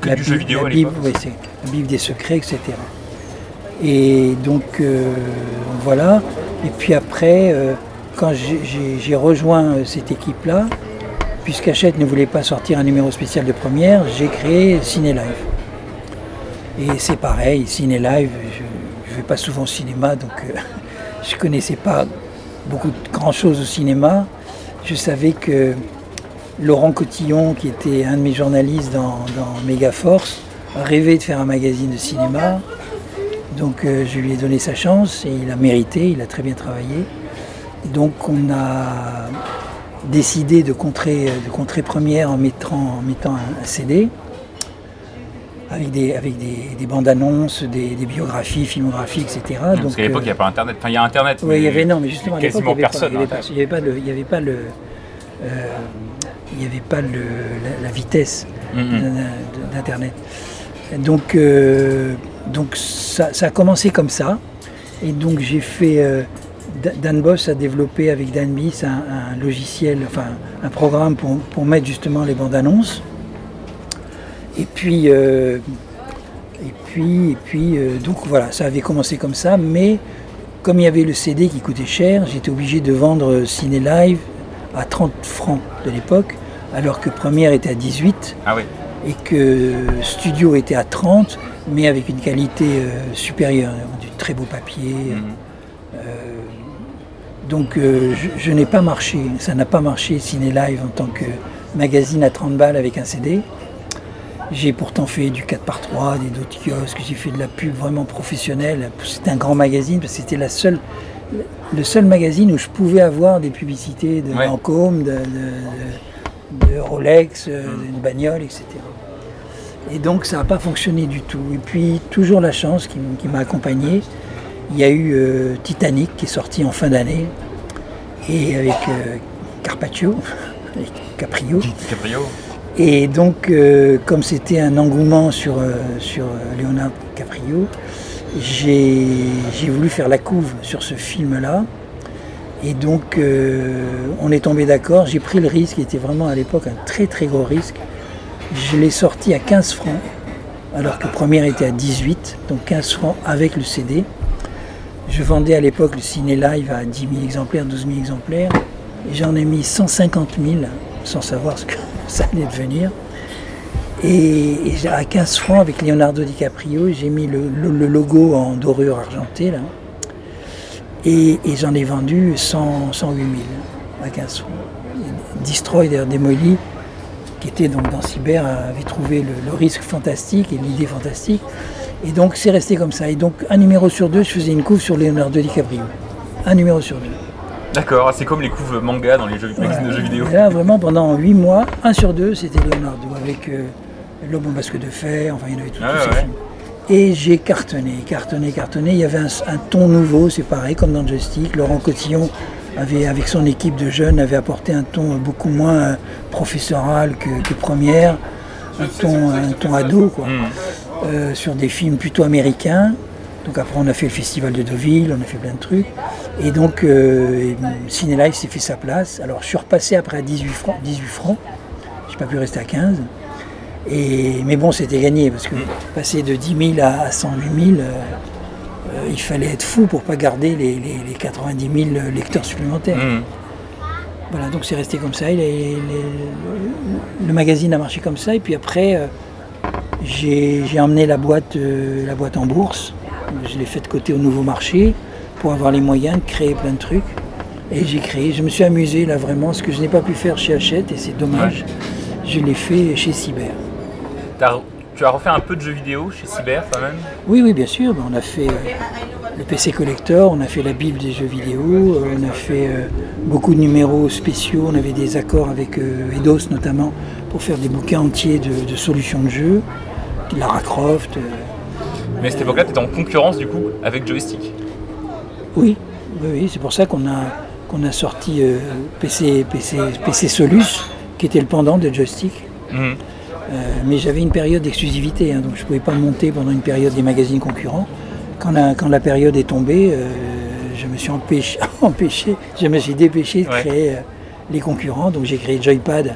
Que du jeu vidéo la Bible, ouais, la Bible des secrets, etc. Et donc voilà. Et puis après, quand j'ai- rejoint euh, cette équipe-là, puisqu'Hachette ne voulait pas sortir un numéro spécial de première, j'ai créé Ciné Live. Et c'est pareil, Ciné Live, je ne vais pas souvent au cinéma, donc euh, je ne connaissais pas beaucoup de grand chose au cinéma. Je savais que Laurent Cotillon, qui était un de mes journalistes dans, dans Megaforce, rêvait de faire un magazine de cinéma. Donc euh, je lui ai donné sa chance et il a mérité, il a très bien travaillé. Donc on a décidé de contrer, de contrer première en mettant, en mettant un, CD avec des, avec des, des bandes annonces, des, des biographies, filmographies, etc. Parce Donc, qu'à l'époque, il n'y euh, a pas Internet. Enfin, il y a Internet. oui, il y avait non, mais justement à l'époque, il quasiment n'y avait, pas- personne. il y avait hein. pas- il y avait pas le, il y avait pas le, euh, il y avait pas le- la, la vitesse Mhm. d'un- d'internet. Donc, euh, donc ça, a commencé comme ça. Et donc j'ai fait. Euh, Dan Boss a développé avec Dan Biss un, logiciel, enfin un programme pour, mettre justement les bandes annonces. Et puis, euh, et puis, et puis donc voilà, ça avait commencé comme ça, mais comme il y avait le CD qui coûtait cher, j'étais obligé de vendre Ciné Live à 30 francs de l'époque, alors que Première était à 18. Ah oui. Et que Studio était à 30, mais avec une qualité euh, supérieure, du très beau papier. Mhm. Euh, donc euh, je, n'ai pas marché, ça n'a pas marché Ciné Live en tant que magazine à 30 balles avec un CD. J'ai pourtant fait du 4 par 3 des d'autres kiosques, j'ai fait de la pub vraiment professionnelle. C'était un grand magazine parce que c'était la seule, le seul magazine où je pouvais avoir des publicités de Lancôme, de, Rolex, euh, mm. d'une bagnole, etc. Et donc ça n'a pas fonctionné du tout. Et puis toujours la chance qui, m'a accompagné, il y a eu euh, Titanic qui est sorti en fin d'année, et avec euh, Carpaccio, avec Caprio. Caprio. Et donc, euh, comme c'était un engouement sur, sur Leonardo Caprio, j'ai voulu faire la couve sur ce film-là. Et donc, on est tombé d'accord. J'ai pris le risque, qui était vraiment à l'époque un très très gros risque. Je l'ai sorti à 15 francs, alors que première était à 18, donc 15 francs avec le CD. Je vendais à l'époque le ciné live à 10 000 exemplaires, 12 000 exemplaires. J'en ai mis 150 000 sans savoir ce que ça allait devenir. Et, à 15 francs avec Leonardo DiCaprio, j'ai mis le, logo en dorure argentée. Et, j'en ai vendu 100, 108 000 à 15 francs. Destroy, d'ailleurs démoli, qui était donc dans Cyber, avait trouvé le, risque fantastique et l'idée fantastique. Et donc c'est resté comme ça. Et donc un numéro sur deux, je faisais une couve sur Leonardo DiCaprio. Un numéro sur deux. D'accord, c'est comme les couves manga dans les jeux, de jeux vidéo. là, vraiment, pendant 8 mois, un sur deux, c'était Leonardo, avec euh, L'homme au masque de fer, enfin, il y en avait tout, ah, Et j'ai cartonné, cartonné, cartonné. Il y avait un, ton nouveau, c'est pareil, comme dans Joystick. Laurent Cotillon, avait, avec son équipe de jeunes, avait apporté un ton beaucoup moins euh, professoral que, Première, un ton, un ton ado, quoi. Hmm. Euh, sur des films plutôt américains. Donc après, on a fait le festival de Deauville, on a fait plein de trucs. Et donc, euh, Ciné Life s'est fait sa place. Alors, je suis repassé après à 18 francs. 18 francs. Je n'ai pas pu rester à 15. Et, mais bon, c'était gagné parce que passer de 10 000 à 108 000, euh, euh, il fallait être fou pour ne pas garder les, 90 000 lecteurs supplémentaires. Mmh. Voilà, donc c'est resté comme ça. le magazine a marché comme ça. Et puis après, j'ai emmené la boîte, la boîte en bourse. Je l'ai fait de côté au nouveau marché pour avoir les moyens de créer plein de trucs. Et j'ai créé, je me suis amusé là vraiment, ce que je n'ai pas pu faire chez Hachette, et c'est dommage, je l'ai fait chez Cyber. tu as refait un peu de jeux vidéo chez Cyber quand même? Oui, oui, bien sûr. On a fait euh, le PC Collector, on a fait la Bible des jeux vidéo, euh, on a fait euh, beaucoup de numéros spéciaux, on avait des accords avec Eidos notamment pour faire des bouquins entiers de, solutions de jeux, Lara Croft. Mais à cette époque-là, tu étais en concurrence du coup avec Joystick oui, oui, c'est pour ça qu'on a, qu'on a sorti euh, PC, PC, PC Solus, qui était le pendant de Joystick. Mhm. Euh, mais j'avais une période d'exclusivité, hein, donc je ne pouvais pas monter pendant une période des magazines concurrents. Quand la, quand la période est tombée, euh, je me suis empêché, empêché, je me suis dépêché de créer les concurrents. Donc j'ai créé Joypad,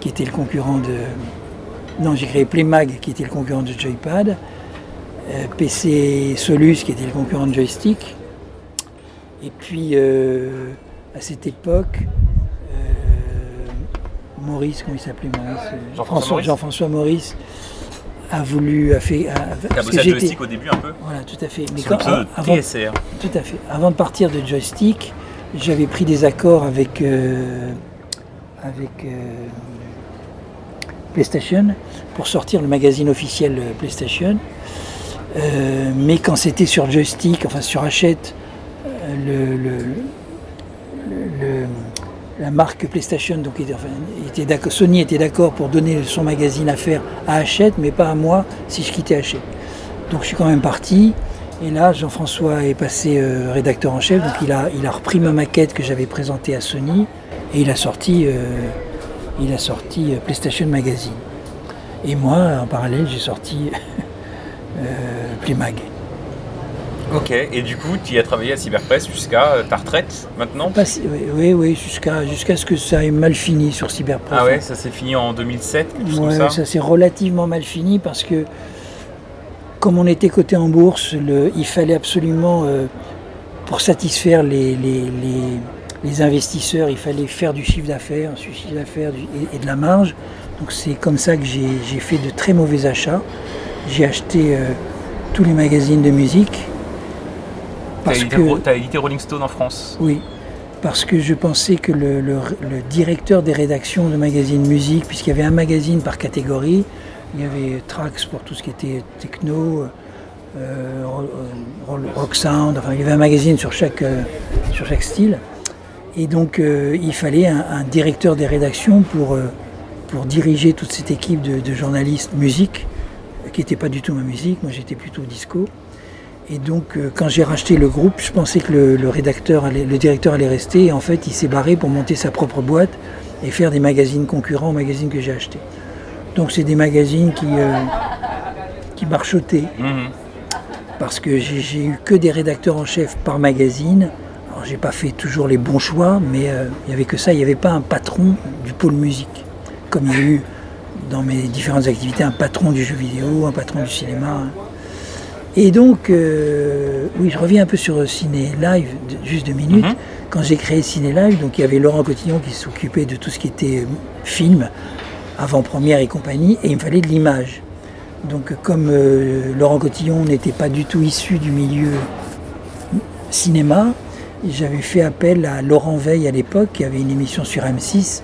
qui était le concurrent de. Non, j'ai créé Playmag, qui était le concurrent de Joypad. PC Solus, qui était le concurrent de Joystick. Et puis, euh, à cette époque, euh, Maurice, comment il s'appelait Maurice Jean-François Jean Maurice a voulu a fait a, bossé à joystick au début un peu voilà tout à fait mais quand, avant, TSR. tout à fait avant de partir de joystick j'avais pris des accords avec euh, avec PlayStation pour sortir le magazine officiel PlayStation mais quand c'était sur joystick enfin sur Hachette la marque PlayStation, donc Sony était d'accord pour donner son magazine à faire à Hachette, mais pas à moi si je quittais Hachette. Donc je suis quand même parti. Et là, Jean-François est passé euh, rédacteur en chef, donc il a, repris ma maquette que j'avais présentée à Sony et il a sorti, euh, il a sorti euh, PlayStation Magazine. Et moi, en parallèle, j'ai sorti les mags. Ok, et du coup, tu y as travaillé à Cyberpress jusqu'à euh, ta retraite maintenant oui, oui, oui, jusqu'à jusqu'à ce que ça ait mal fini sur Cyberpress. Ah ouais, ça s'est fini en 2007, quelque chose Ouais, comme ça s'est relativement mal fini parce que comme on était coté en bourse, le- il fallait absolument, euh, pour satisfaire les, les- les- les investisseurs, il fallait faire du chiffre d'affaires, du chiffre d'affaires et, et de la marge. Donc c'est comme ça que j'ai fait de très mauvais achats. J'ai acheté euh, tous les magazines de musique. T'as Parce édité, que, Rolling Stone en France. oui, parce que je pensais que le, le- le directeur des rédactions de magazines musique, puisqu'il y avait un magazine par catégorie, il y avait Trax pour tout ce qui était techno, euh, ro- euh, rock sound, enfin il y avait un magazine sur chaque, euh, sur chaque style. Et donc euh, il fallait un, un directeur des rédactions pour, euh, pour diriger toute cette équipe de, de journalistes musique, qui n'était pas du tout ma musique, moi j'étais plutôt disco. Et donc, euh, quand j'ai racheté le groupe, je pensais que le, le rédacteur, allait- le directeur allait rester. Et en fait, il s'est barré pour monter sa propre boîte et faire des magazines concurrents aux magazines que j'ai achetés. Donc, c'est des magazines qui, euh, qui marchotaient Mhm. parce que j'ai eu que des rédacteurs en chef par magazine. J'ai pas fait toujours les bons choix, mais euh, il n'y avait que ça. Il n'y avait pas un patron du pôle musique, comme il y a eu dans mes différentes activités, un patron du jeu vidéo, un patron du cinéma. Et donc, euh, oui, je reviens un peu sur Ciné Live, de- juste deux minutes. Mhm. Quand j'ai créé Ciné Live, donc il y avait Laurent Cotillon qui s'occupait de tout ce qui était euh, film, avant-première et compagnie, et il me fallait de l'image. Donc, comme euh, Laurent Cotillon n'était pas du tout issu du milieu cinéma, j'avais fait appel à Laurent Veil à l'époque, qui avait une émission sur M6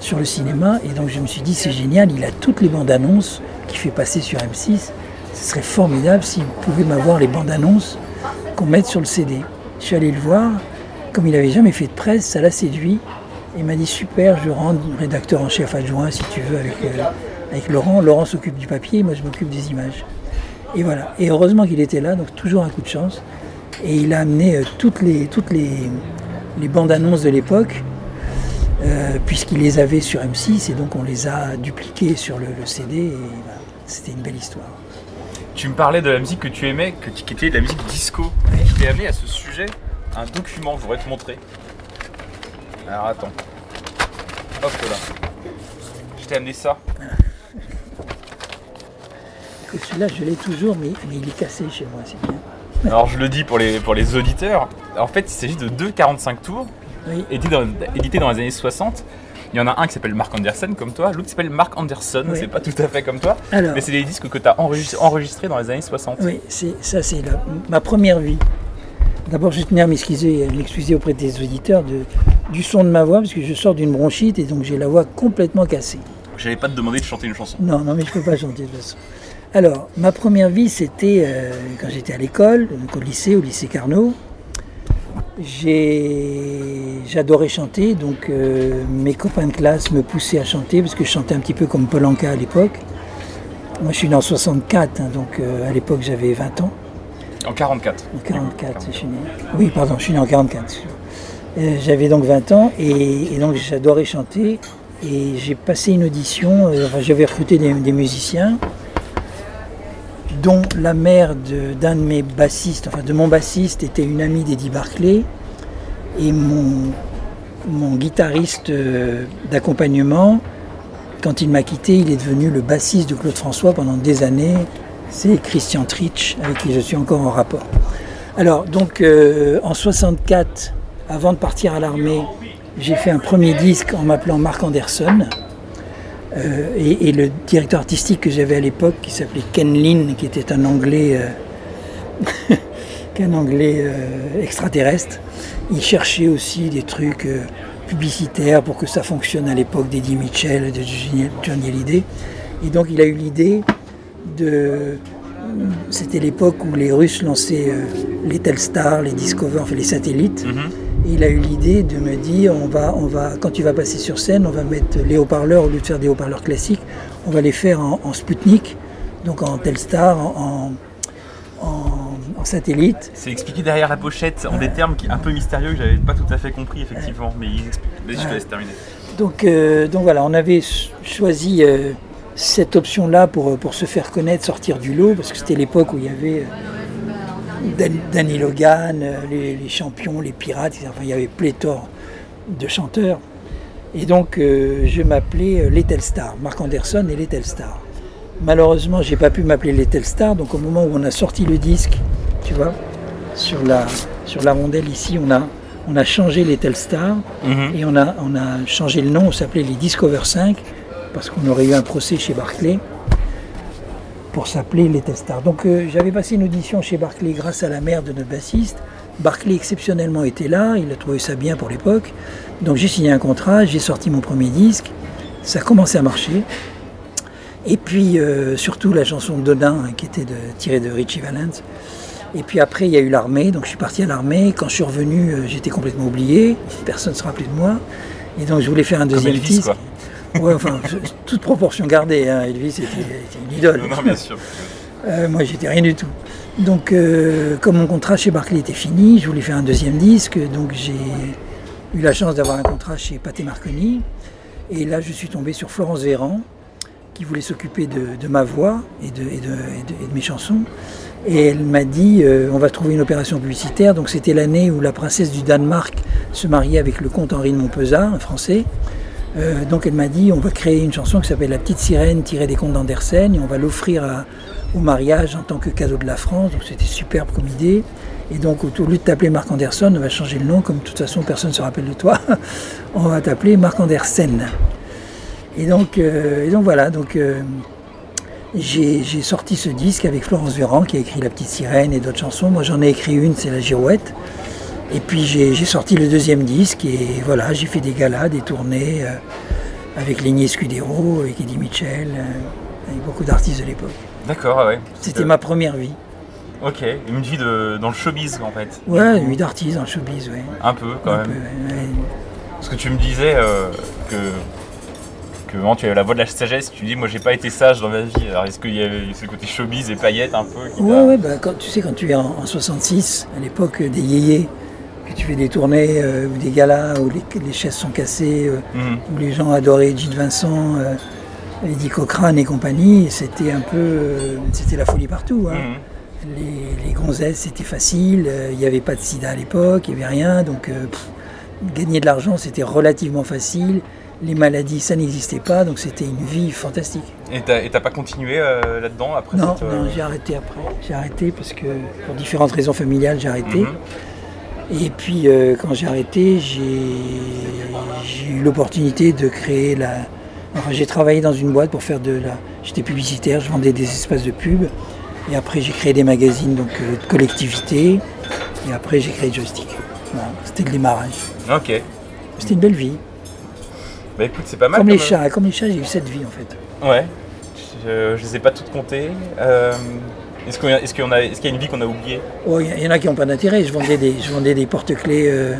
sur le cinéma, et donc je me suis dit c'est génial, il a toutes les bandes annonces qu'il fait passer sur M6. Ce serait formidable s'il pouvait m'avoir les bandes annonces qu'on mette sur le CD. Je suis allé le voir, comme il n'avait jamais fait de presse, ça l'a séduit. Il m'a dit super, je rentre rédacteur en chef adjoint si tu veux euh, avec Laurent. Laurent s'occupe du papier, moi je m'occupe des images. Et voilà. Et heureusement qu'il était là, donc toujours un coup de chance. Et il a amené euh, toutes les, toutes les, les bandes annonces de l'époque, euh, puisqu'il les avait sur M6, et donc on les a dupliquées sur le, le CD, et c'était une belle histoire. Tu me parlais de la musique que tu aimais, que qui était de la musique disco. Je t'ai amené à ce sujet un document, je voudrais te montrer. Alors attends. Hop là. Je t'ai amené ça. Celui-là, je l'ai toujours, mais, mais il est cassé chez moi, c'est bien. Alors je le dis pour les, pour les auditeurs. En fait, il s'agit de deux 45 tours Oui, édités dans, les années 60. Il y en a un qui s'appelle Mark Anderson comme toi, l'autre qui s'appelle Mark Anderson, Oui. c'est pas tout à fait comme toi, alors, mais c'est des disques que tu as enregistrés, dans les années 60. oui, ça c'est ma première vie. D'abord, je tenais à m'excuser, à m'excuser auprès des auditeurs de, du son de ma voix, parce que je sors d'une bronchite et donc j'ai la voix complètement cassée. J'allais pas te demander de chanter une chanson. Non, non, mais je peux pas chanter de toute façon. Alors, ma première vie, c'était euh, quand j'étais à l'école, au lycée, au lycée Carnot. J'adorais chanter, donc euh, mes copains de classe me poussaient à chanter parce que je chantais un petit peu comme Paul Anka à l'époque. Moi, je suis né en 64, hein, donc euh, à l'époque j'avais 20 ans. En 44. En 44, je suis né. Oui, pardon, je suis né en 44. excuse-moi. Euh, J'avais donc 20 ans et, et donc j'adorais chanter. Et j'ai passé une audition, enfin, j'avais recruté des, des musiciens, dont la mère d'un de, mes bassistes, enfin de mon bassiste, était une amie d'Eddie Barclay. Et mon, guitariste euh, d'accompagnement, quand il m'a quitté, il est devenu le bassiste de Claude François pendant des années. C'est Christian Tritsch, avec qui je suis encore en rapport. Alors, donc, euh, en 64, avant de partir à l'armée, j'ai fait un premier disque en m'appelant Mark Anderson. Euh, et, et le directeur artistique que j'avais à l'époque, qui s'appelait Ken Lin, qui était un anglais, euh, euh, extraterrestre, il cherchait aussi des trucs publicitaires pour que ça fonctionne à l'époque d'Eddie Mitchell, de Johnny Hallyday. Et donc il a eu l'idée de. C'était l'époque où les Russes lançaient les Telstar, les Discover, enfin les satellites. Et il a eu l'idée de me dire on va, on va, quand tu vas passer sur scène, on va mettre les haut-parleurs, au lieu de faire des haut-parleurs classiques, on va les faire en, en Sputnik, donc en Telstar, en, en- en- en satellite. C'est expliqué derrière la pochette en des termes qui un peu mystérieux que j'avais pas tout à fait compris effectivement, mais il explique. Vas-y, je te laisse terminer. Donc, euh, donc voilà, on avait ch- choisi euh, cette option-là pour, pour se faire connaître, sortir du lot, parce que c'était l'époque où il y avait Danny Logan, euh, les, les champions, les pirates, etc. Enfin, il y avait pléthore de chanteurs. Et donc, euh, je m'appelais euh, Little Star, Mark Anderson et Little Star. Malheureusement, j'ai pas pu m'appeler Little Star, donc au moment où on a sorti le disque, tu vois, sur la, sur la rondelle ici, on a, on a changé Little Star Mhm. et on a, on a changé le nom, on s'appelait les Discover 5, parce qu'on aurait eu un procès chez Barclay pour s'appeler Little Star. Donc euh, j'avais passé une audition chez Barclay grâce à la mère de notre bassiste. Barclay exceptionnellement était là, il a trouvé ça bien pour l'époque. Donc j'ai signé un contrat, j'ai sorti mon premier disque, ça a commencé à marcher. Et puis euh, surtout la chanson Dodin hein, qui était de, tirée de Richie Valens. Et puis après il y a eu l'armée, donc je suis parti à l'armée. Quand je suis revenu, euh, j'étais complètement oublié, personne ne se rappelait de moi. Et donc je voulais faire un deuxième Elvis, disque. quoi. Ouais, enfin, toute proportion gardée, hein. Elvis était, était une idole. Non, bien sûr. Euh, moi, j'étais rien du tout. Donc, euh, comme mon contrat chez Barclay était fini, je voulais faire un deuxième disque. Donc, j'ai eu la chance d'avoir un contrat chez Pathé Marconi. Et là, je suis tombé sur Florence Véran, qui voulait s'occuper de, de ma voix et de, et, de, et de- et de mes chansons. Et elle m'a dit euh, on va trouver une opération publicitaire. Donc, c'était l'année où la princesse du Danemark se mariait avec le comte Henri de Montpezat, un Français. Euh, donc elle m'a dit on va créer une chanson qui s'appelle La petite sirène tirée des contes d'Andersen et on va l'offrir au mariage en tant que cadeau de la France. Donc c'était superbe comme idée. Et donc au lieu de t'appeler Marc Anderson, on va changer le nom, comme de toute façon personne ne se rappelle de toi. on va t'appeler Marc Andersen. Et donc, euh, donc voilà, donc euh, j'ai j'ai sorti ce disque avec Florence Véran qui a écrit La petite sirène et d'autres chansons. Moi j'en ai écrit une, c'est La girouette. Et puis j'ai sorti le deuxième disque et voilà, j'ai fait des galas, des tournées euh, avec Ligné Scudero, avec Eddie Mitchell, euh, avec beaucoup d'artistes de l'époque. D'accord, ouais. C'était ma première vie. Ok, une vie de... dans le showbiz en fait. Ouais, une vie d'artiste dans le showbiz, ouais. Un peu quand Un même. peu, ouais, ouais. Parce que tu me disais euh, que que vraiment, tu avais la voix de la sagesse. Tu dis, moi, j'ai pas été sage dans ma vie. Alors, est-ce qu'il y avait ce côté showbiz et paillettes un peu qui Ouais, ouais, bah, quand, tu sais, quand tu es en, en 66, à l'époque des yéyés, que tu fais des tournées euh, ou des galas où les, les chaises sont cassées, euh, Mhm. où les gens adoraient Gilles Vincent, euh, Eddie Cochrane et compagnie, c'était un peu. euh, c'était la folie partout. hein. Mhm. Les, les gonzesses, c'était facile, euh, il n'y avait pas de sida à l'époque, il n'y avait rien, donc euh, pff, gagner de l'argent, c'était relativement facile. Les maladies, ça n'existait pas, donc c'était une vie fantastique. Et t'as pas continué euh, là-dedans après Non, cette, euh, non, j'ai arrêté après. J'ai arrêté parce que pour différentes raisons familiales, j'ai arrêté. Mhm. Et puis euh, quand j'ai arrêté, j'ai eu l'opportunité de créer la. Enfin, j'ai travaillé dans une boîte pour faire de la. J'étais publicitaire, je vendais des espaces de pub. Et après, j'ai créé des magazines donc euh, de collectivité. Et après, j'ai créé Joystick. Voilà, C'était le démarrage. Ok. C'était une belle vie. Bah écoute, c'est pas mal. Comme les chats, comme les chats, j'ai eu cette vie en fait. Ouais. Je, je les ai pas toutes comptées. Euh, est-ce qu'il y, a- y y une vie qu'on a oubliée? Oh, Il y, en a qui n'ont pas d'intérêt. Je vendais des, je vendais des porte-clés. euh,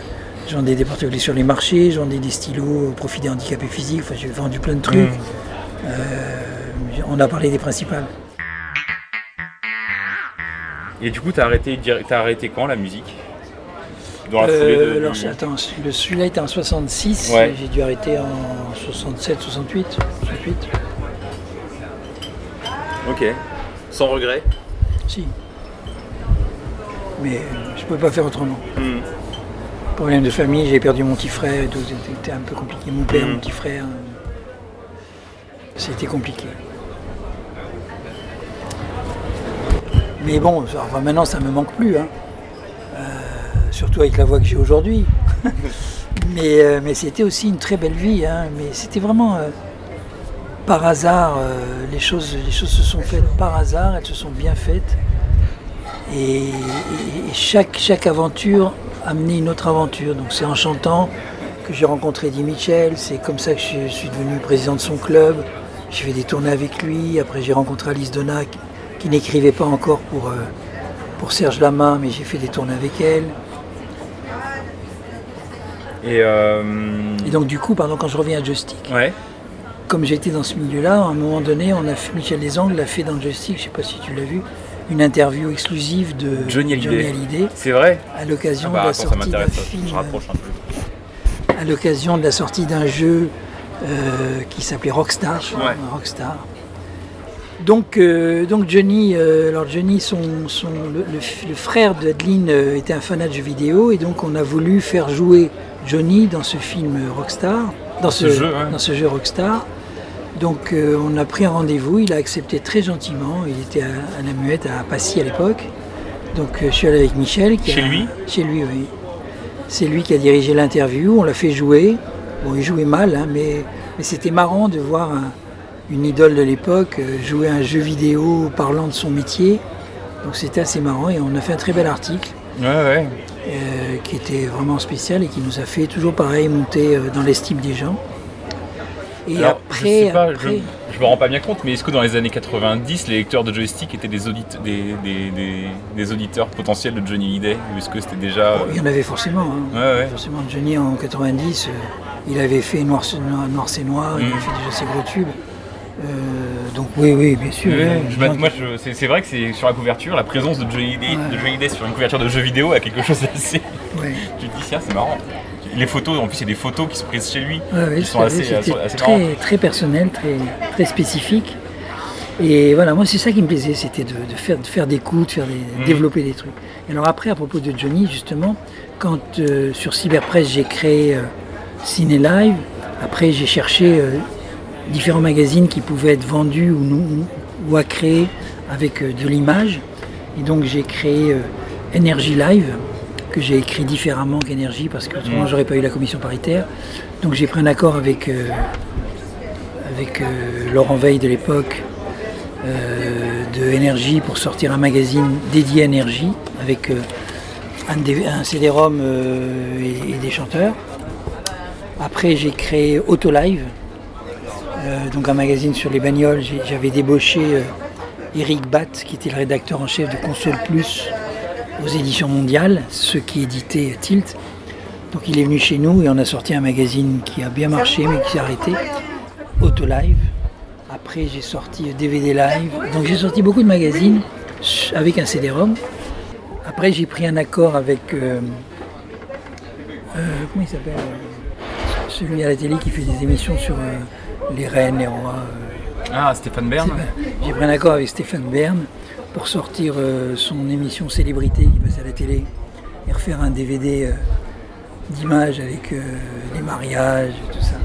je vendais des porte-clés sur les marchés, je vendais des stylos au profit des handicapés physiques. Enfin, j'ai vendu plein de trucs. Mhm. Euh, on a parlé des principales. Et du coup, t'as arrêté, t'as arrêté quand la musique? Dans la Euh, de. alors, attends, celui-là était en 66, Ouais. j'ai dû arrêter en 67, 68, 68. Ok. Sans regret? Si. Mais je ne pouvais pas faire autrement. Mhm. Problème de famille, j'ai perdu mon petit frère et tout, c'était un peu compliqué. Mon père, Mhm. mon petit frère, euh, c'était compliqué. Mais bon, enfin, maintenant ça me manque plus, hein. Euh, surtout avec la voix que j'ai aujourd'hui. mais euh, mais c'était aussi une très belle vie, hein. mais c'était vraiment euh, par hasard, euh, les, choses, les choses se sont faites par hasard, elles se sont bien faites. Et, et- et chaque, chaque aventure a amené une autre aventure. Donc c'est en chantant que j'ai rencontré Eddie Mitchell, c'est comme ça que je suis devenu président de son club. J'ai fait des tournées avec lui, après j'ai rencontré Alice Donat qui, qui n'écrivait pas encore pour, euh, pour Serge Lama, mais j'ai fait des tournées avec elle. Et. euh, Et donc du coup, pardon, quand je reviens à Ouais. Comme j'étais dans ce milieu-là, à un moment donné, on a fait, Michel Desangles a fait dans Joystick, je sais pas si tu l'as vu, une interview exclusive de Johnny Hallyday. C'est vrai à l'occasion Ah bah de la sortie d'un film. Je rapproche un peu. à l'occasion de la sortie d'un jeu euh, qui s'appelait Rockstar, je crois, Ouais. Rockstar. Donc, euh, donc Johnny, euh, alors Johnny, son, son- le, le- le frère d'Adeline euh, était un fanat de jeux vidéo et donc on a voulu faire jouer Johnny dans ce film Rockstar, dans ce jeu, ouais. dans ce jeu Rockstar. Donc euh, on a pris un rendez-vous, il a accepté très gentiment. Il était à, à la Muette à Passy à l'époque. Donc euh, je suis allé avec Michel. qui Chez a- lui Chez lui, oui. C'est lui qui a dirigé l'interview. On l'a fait jouer. Bon, il jouait mal, hein, mais, mais c'était marrant de voir un- une idole de l'époque euh, jouer un jeu vidéo parlant de son métier. Donc c'était assez marrant et on a fait un très bel article Ouais, ouais. euh, qui était vraiment spécial et qui nous a fait toujours pareil monter dans l'estime des gens. Et Alors, après, je sais pas, après- je, je me rends pas bien compte, mais est-ce que dans les années 90, les lecteurs de joystick étaient des, audite- des, des, des- des auditeurs potentiels de Johnny Hallyday Ou est-ce que c'était déjà. euh, il y en avait forcément. hein. Ouais, ouais. Forcément, Johnny en 90, euh, il avait fait Noir, c'est Noir, c'est Noir, il Mm. avait fait déjà ses gros tubes. Euh, donc oui, oui, bien sûr. Ouais, a je moi, c'est vrai que c'est sur la couverture, la présence de Johnny Hallyday, de Johnny Hallyday sur une couverture de jeu vidéo a quelque chose d'assez. ouais. Tu te dis, tiens, c'est marrant. Les photos, en plus, il y a des photos qui sont prises chez lui. Ouais, qui sont assez, assez, assez très, très personnel, très, très spécifique. Et voilà, moi c'est ça qui me plaisait, c'était de, de faire, de faire des coups, de faire des, Mm. développer des trucs. Et alors après, à propos de Johnny, justement, quand euh, sur Cyberpress j'ai créé euh, Ciné Live, après j'ai cherché euh, différents magazines qui pouvaient être vendus ou, non- ou à créer avec euh, de l'image. Et donc j'ai créé Energy Live, que j'ai écrit différemment qu'Energy, parce que autrement Mm. j'aurais pas eu la commission paritaire. Donc j'ai pris un accord avec, euh, avec euh, Laurent Veil de l'époque euh, de Énergie pour sortir un magazine dédié à Énergie avec un, un CD-ROM et, et des chanteurs. Après j'ai créé Autolive, donc un magazine sur les bagnoles. J'avais débauché Eric Batt qui était le rédacteur en chef de Console Plus aux éditions mondiales, ceux qui éditaient Tilt. Donc il est venu chez nous et on a sorti un magazine qui a bien marché mais qui s'est arrêté, Autolive. Après j'ai sorti DVD Live. Donc j'ai sorti beaucoup de magazines avec un CD-ROM. Après j'ai pris un accord avec... euh, euh, comment il s'appelle euh, Celui à la télé qui fait des émissions sur euh, les reines, les rois. Ah, Stéphane Bern j'ai pris un accord avec Stéphane Bern pour sortir euh, son émission Célébrité qui passe à la télé et refaire un DVD euh, d'images avec euh, les mariages et tout ça.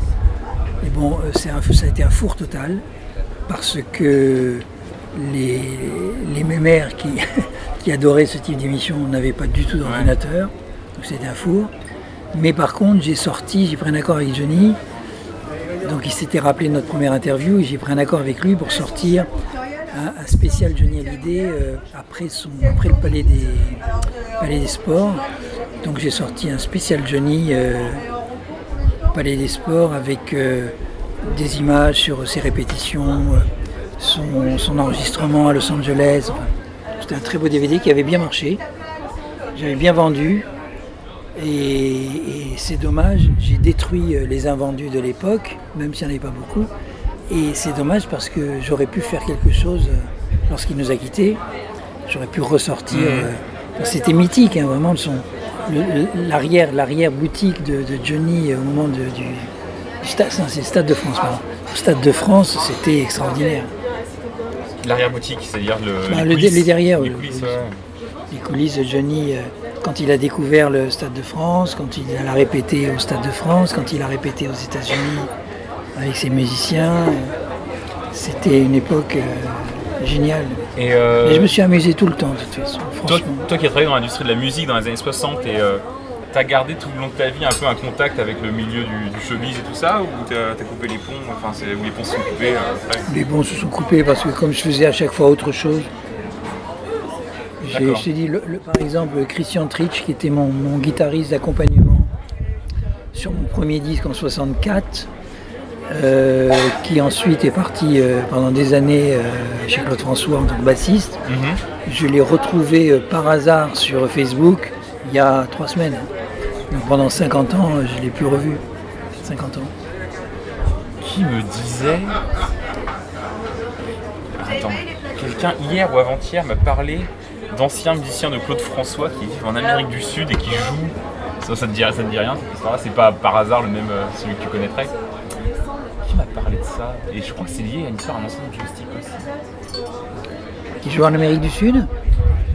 Et bon, c'est un- ça a été un four total parce que les, les mémères qui, qui adoraient ce type d'émission n'avaient pas du tout d'ordinateur, donc c'était un four. Mais par contre, j'ai sorti, j'ai pris un accord avec Johnny, donc il s'était rappelé de notre première interview et j'ai pris un accord avec lui pour sortir un, spécial Johnny Hallyday euh, après, le Palais des, Sports. Donc j'ai sorti un spécial Johnny euh, Palais des Sports avec euh, des images sur ses répétitions, son, enregistrement à Los Angeles. C'était un très beau DVD qui avait bien marché. J'avais bien vendu. Et, et c'est dommage, j'ai détruit les invendus de l'époque, même s'il n'y en avait pas beaucoup. Et c'est dommage parce que j'aurais pu faire quelque chose euh, lorsqu'il nous a quittés. J'aurais pu ressortir. euh, C'était mythique, hein, vraiment, son, le- le- l'arrière, l'arrière boutique de, de Johnny euh, au moment de- du, stade, c'est le Stade de France, pardon. Le Stade de France, c'était extraordinaire. L'arrière-boutique, c'est-à-dire le. Bah, les le- coulisses. les derrière, Les le- coulisses, le- ouais. les coulisses de Johnny quand il a découvert le Stade de France, quand il l'a répété au Stade de France, quand il a répété aux États-Unis avec ses musiciens. C'était une époque euh, géniale. Et euh, Mais je me suis amusé tout le temps, de toute façon, toi, toi qui as travaillé dans l'industrie de la musique dans les années 60 et euh, t'as gardé tout le long de ta vie un peu un contact avec le milieu du, du showbiz et tout ça ou t'as t'as coupé les ponts, enfin ou les ponts se sont coupés euh, Les bons se sont coupés parce que comme je faisais à chaque fois autre chose, j'ai D'accord. je t'ai dit, le- le- par exemple, Christian Tritch, qui était mon, mon guitariste d'accompagnement sur mon premier disque en 64, euh, qui ensuite est parti euh, pendant des années euh, chez Claude François en tant que bassiste. Je l'ai retrouvé par hasard sur Facebook il y a trois semaines. Donc pendant 50 ans, je ne l'ai plus revu. 50 ans. Qui me disait. Attends, quelqu'un hier ou avant-hier m'a parlé d'anciens musiciens de Claude François qui vivent en Amérique du Sud et qui jouent. Ça, ça te dit, ça te dit rien cette C'est pas par hasard le même, celui que tu connaîtrais? Qui m'a parlé de ça Et je crois que c'est lié à une histoire, un ancien joystick aussi. Qui joue en Amérique du Sud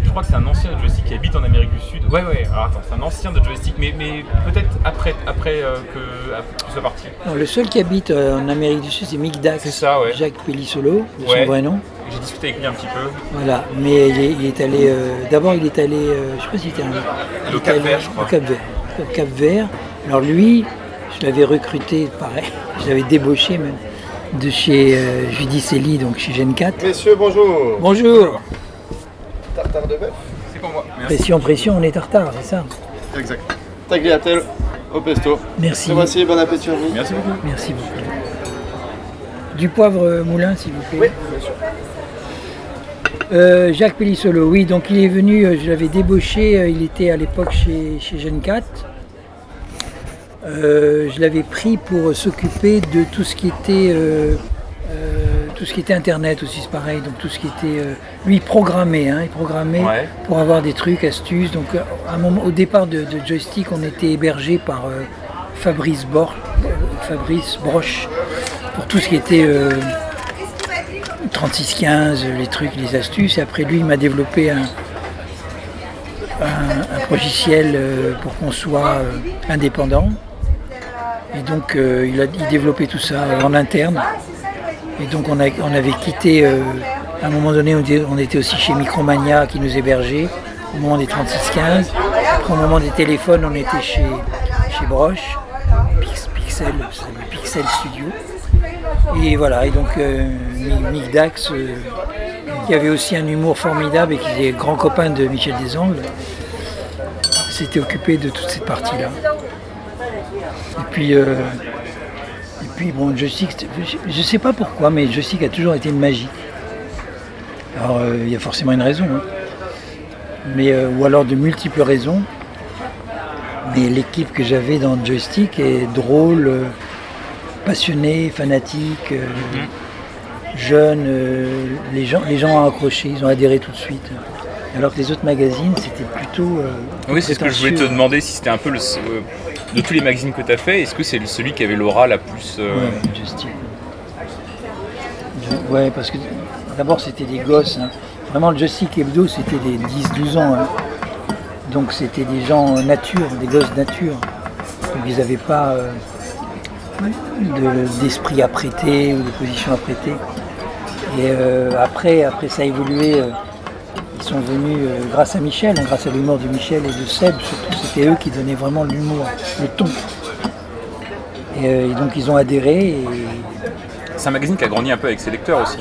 Je crois que c'est un ancien de joystick qui habite en Amérique du Sud. Ouais, ouais, alors attends, c'est un ancien de joystick, mais, mais peut-être après, après euh, que, après que tu sois parti. Non, le seul qui habite euh, en Amérique du Sud, c'est Mick Dax. C'est ça, ouais. Jacques Pellissolo, de Ouais. son vrai nom. J'ai discuté avec lui un petit peu. Voilà, mais il est, il est allé. euh, D'abord, il est allé. euh, je sais pas s'il était un. est Cap Vert, je crois. Au Cap Vert. Au Cap Vert. Alors lui, je l'avais recruté, pareil, je l'avais débauché même, de chez euh, Judicelli, donc chez Gen 4. Messieurs, bonjour. Bonjour Tartare de bœuf C'est pour moi. Merci. Pression, pression, on est en retard, c'est ça Exact. Tagliatelle au pesto. Merci. Voici, bon appétit à vous. Merci beaucoup. Merci beaucoup. Du poivre euh, moulin, s'il vous plaît. Oui, bien sûr. Euh, Jacques Pellissolo, oui, donc il est venu, euh, je l'avais débauché, il était à l'époque chez, chez Gen 4. Euh, je l'avais pris pour s'occuper de tout ce qui était euh, euh, tout ce qui était internet aussi c'est pareil, donc tout ce qui était lui il programmait, hein, il programmait Ouais. pour avoir des trucs, astuces. Donc à un moment, au départ de, de joystick, on était hébergé par Fabrice, Bor- Fabrice Broche pour tout ce qui était euh, 3615, les trucs, les astuces. Et après lui, il m'a développé un, un, un logiciel pour qu'on soit indépendant. Et donc euh, il a il développait tout ça en interne. Et donc on, avait quitté, euh, à un moment donné, on était, aussi chez Micromania qui nous hébergeait, au moment des 3615. Après au moment des téléphones, on était chez, chez Broche, Pix- Pixel, Pixel Studio. Et voilà, et donc euh, Mi- Mick Dax, qui avait aussi un humour formidable et qui est grand copain de Michel Desangles, s'était occupé de toute cette partie-là. Et puis, euh, et puis bon, joystick, c'était- je ne sais pas pourquoi, mais joystick a toujours été une magie. Alors, euh, il y a forcément une raison, hein. mais, euh, ou alors de multiples raisons. Mais l'équipe que j'avais dans joystick est drôle, euh, passionnée, fanatique, euh, jeune. les, gens, les gens ont accroché, ils ont adhéré tout de suite. Alors que les autres magazines, c'était plutôt. Oui, c'est ce que je voulais te prétentieux. demander si c'était un peu le. Euh, de tous les magazines que tu as fait, est-ce que c'est celui qui avait l'aura la plus. euh, Ouais. Je- Ouais, parce que d'abord c'était des gosses. hein. Vraiment, le Joystick Hebdo, c'était des 10-12 ans. hein. Donc c'était des gens nature, des gosses nature. Donc ils n'avaient pas euh, de- d'esprit à prêter ou de position à prêter. Et euh, après, après ça a évolué. Euh, sont venus euh, grâce à Michel, hein, grâce à l'humour de Michel et de Seb, surtout c'était eux qui donnaient vraiment l'humour, le ton. Et, euh, et donc ils ont adhéré et C'est un magazine qui a grandi un peu avec ses lecteurs aussi.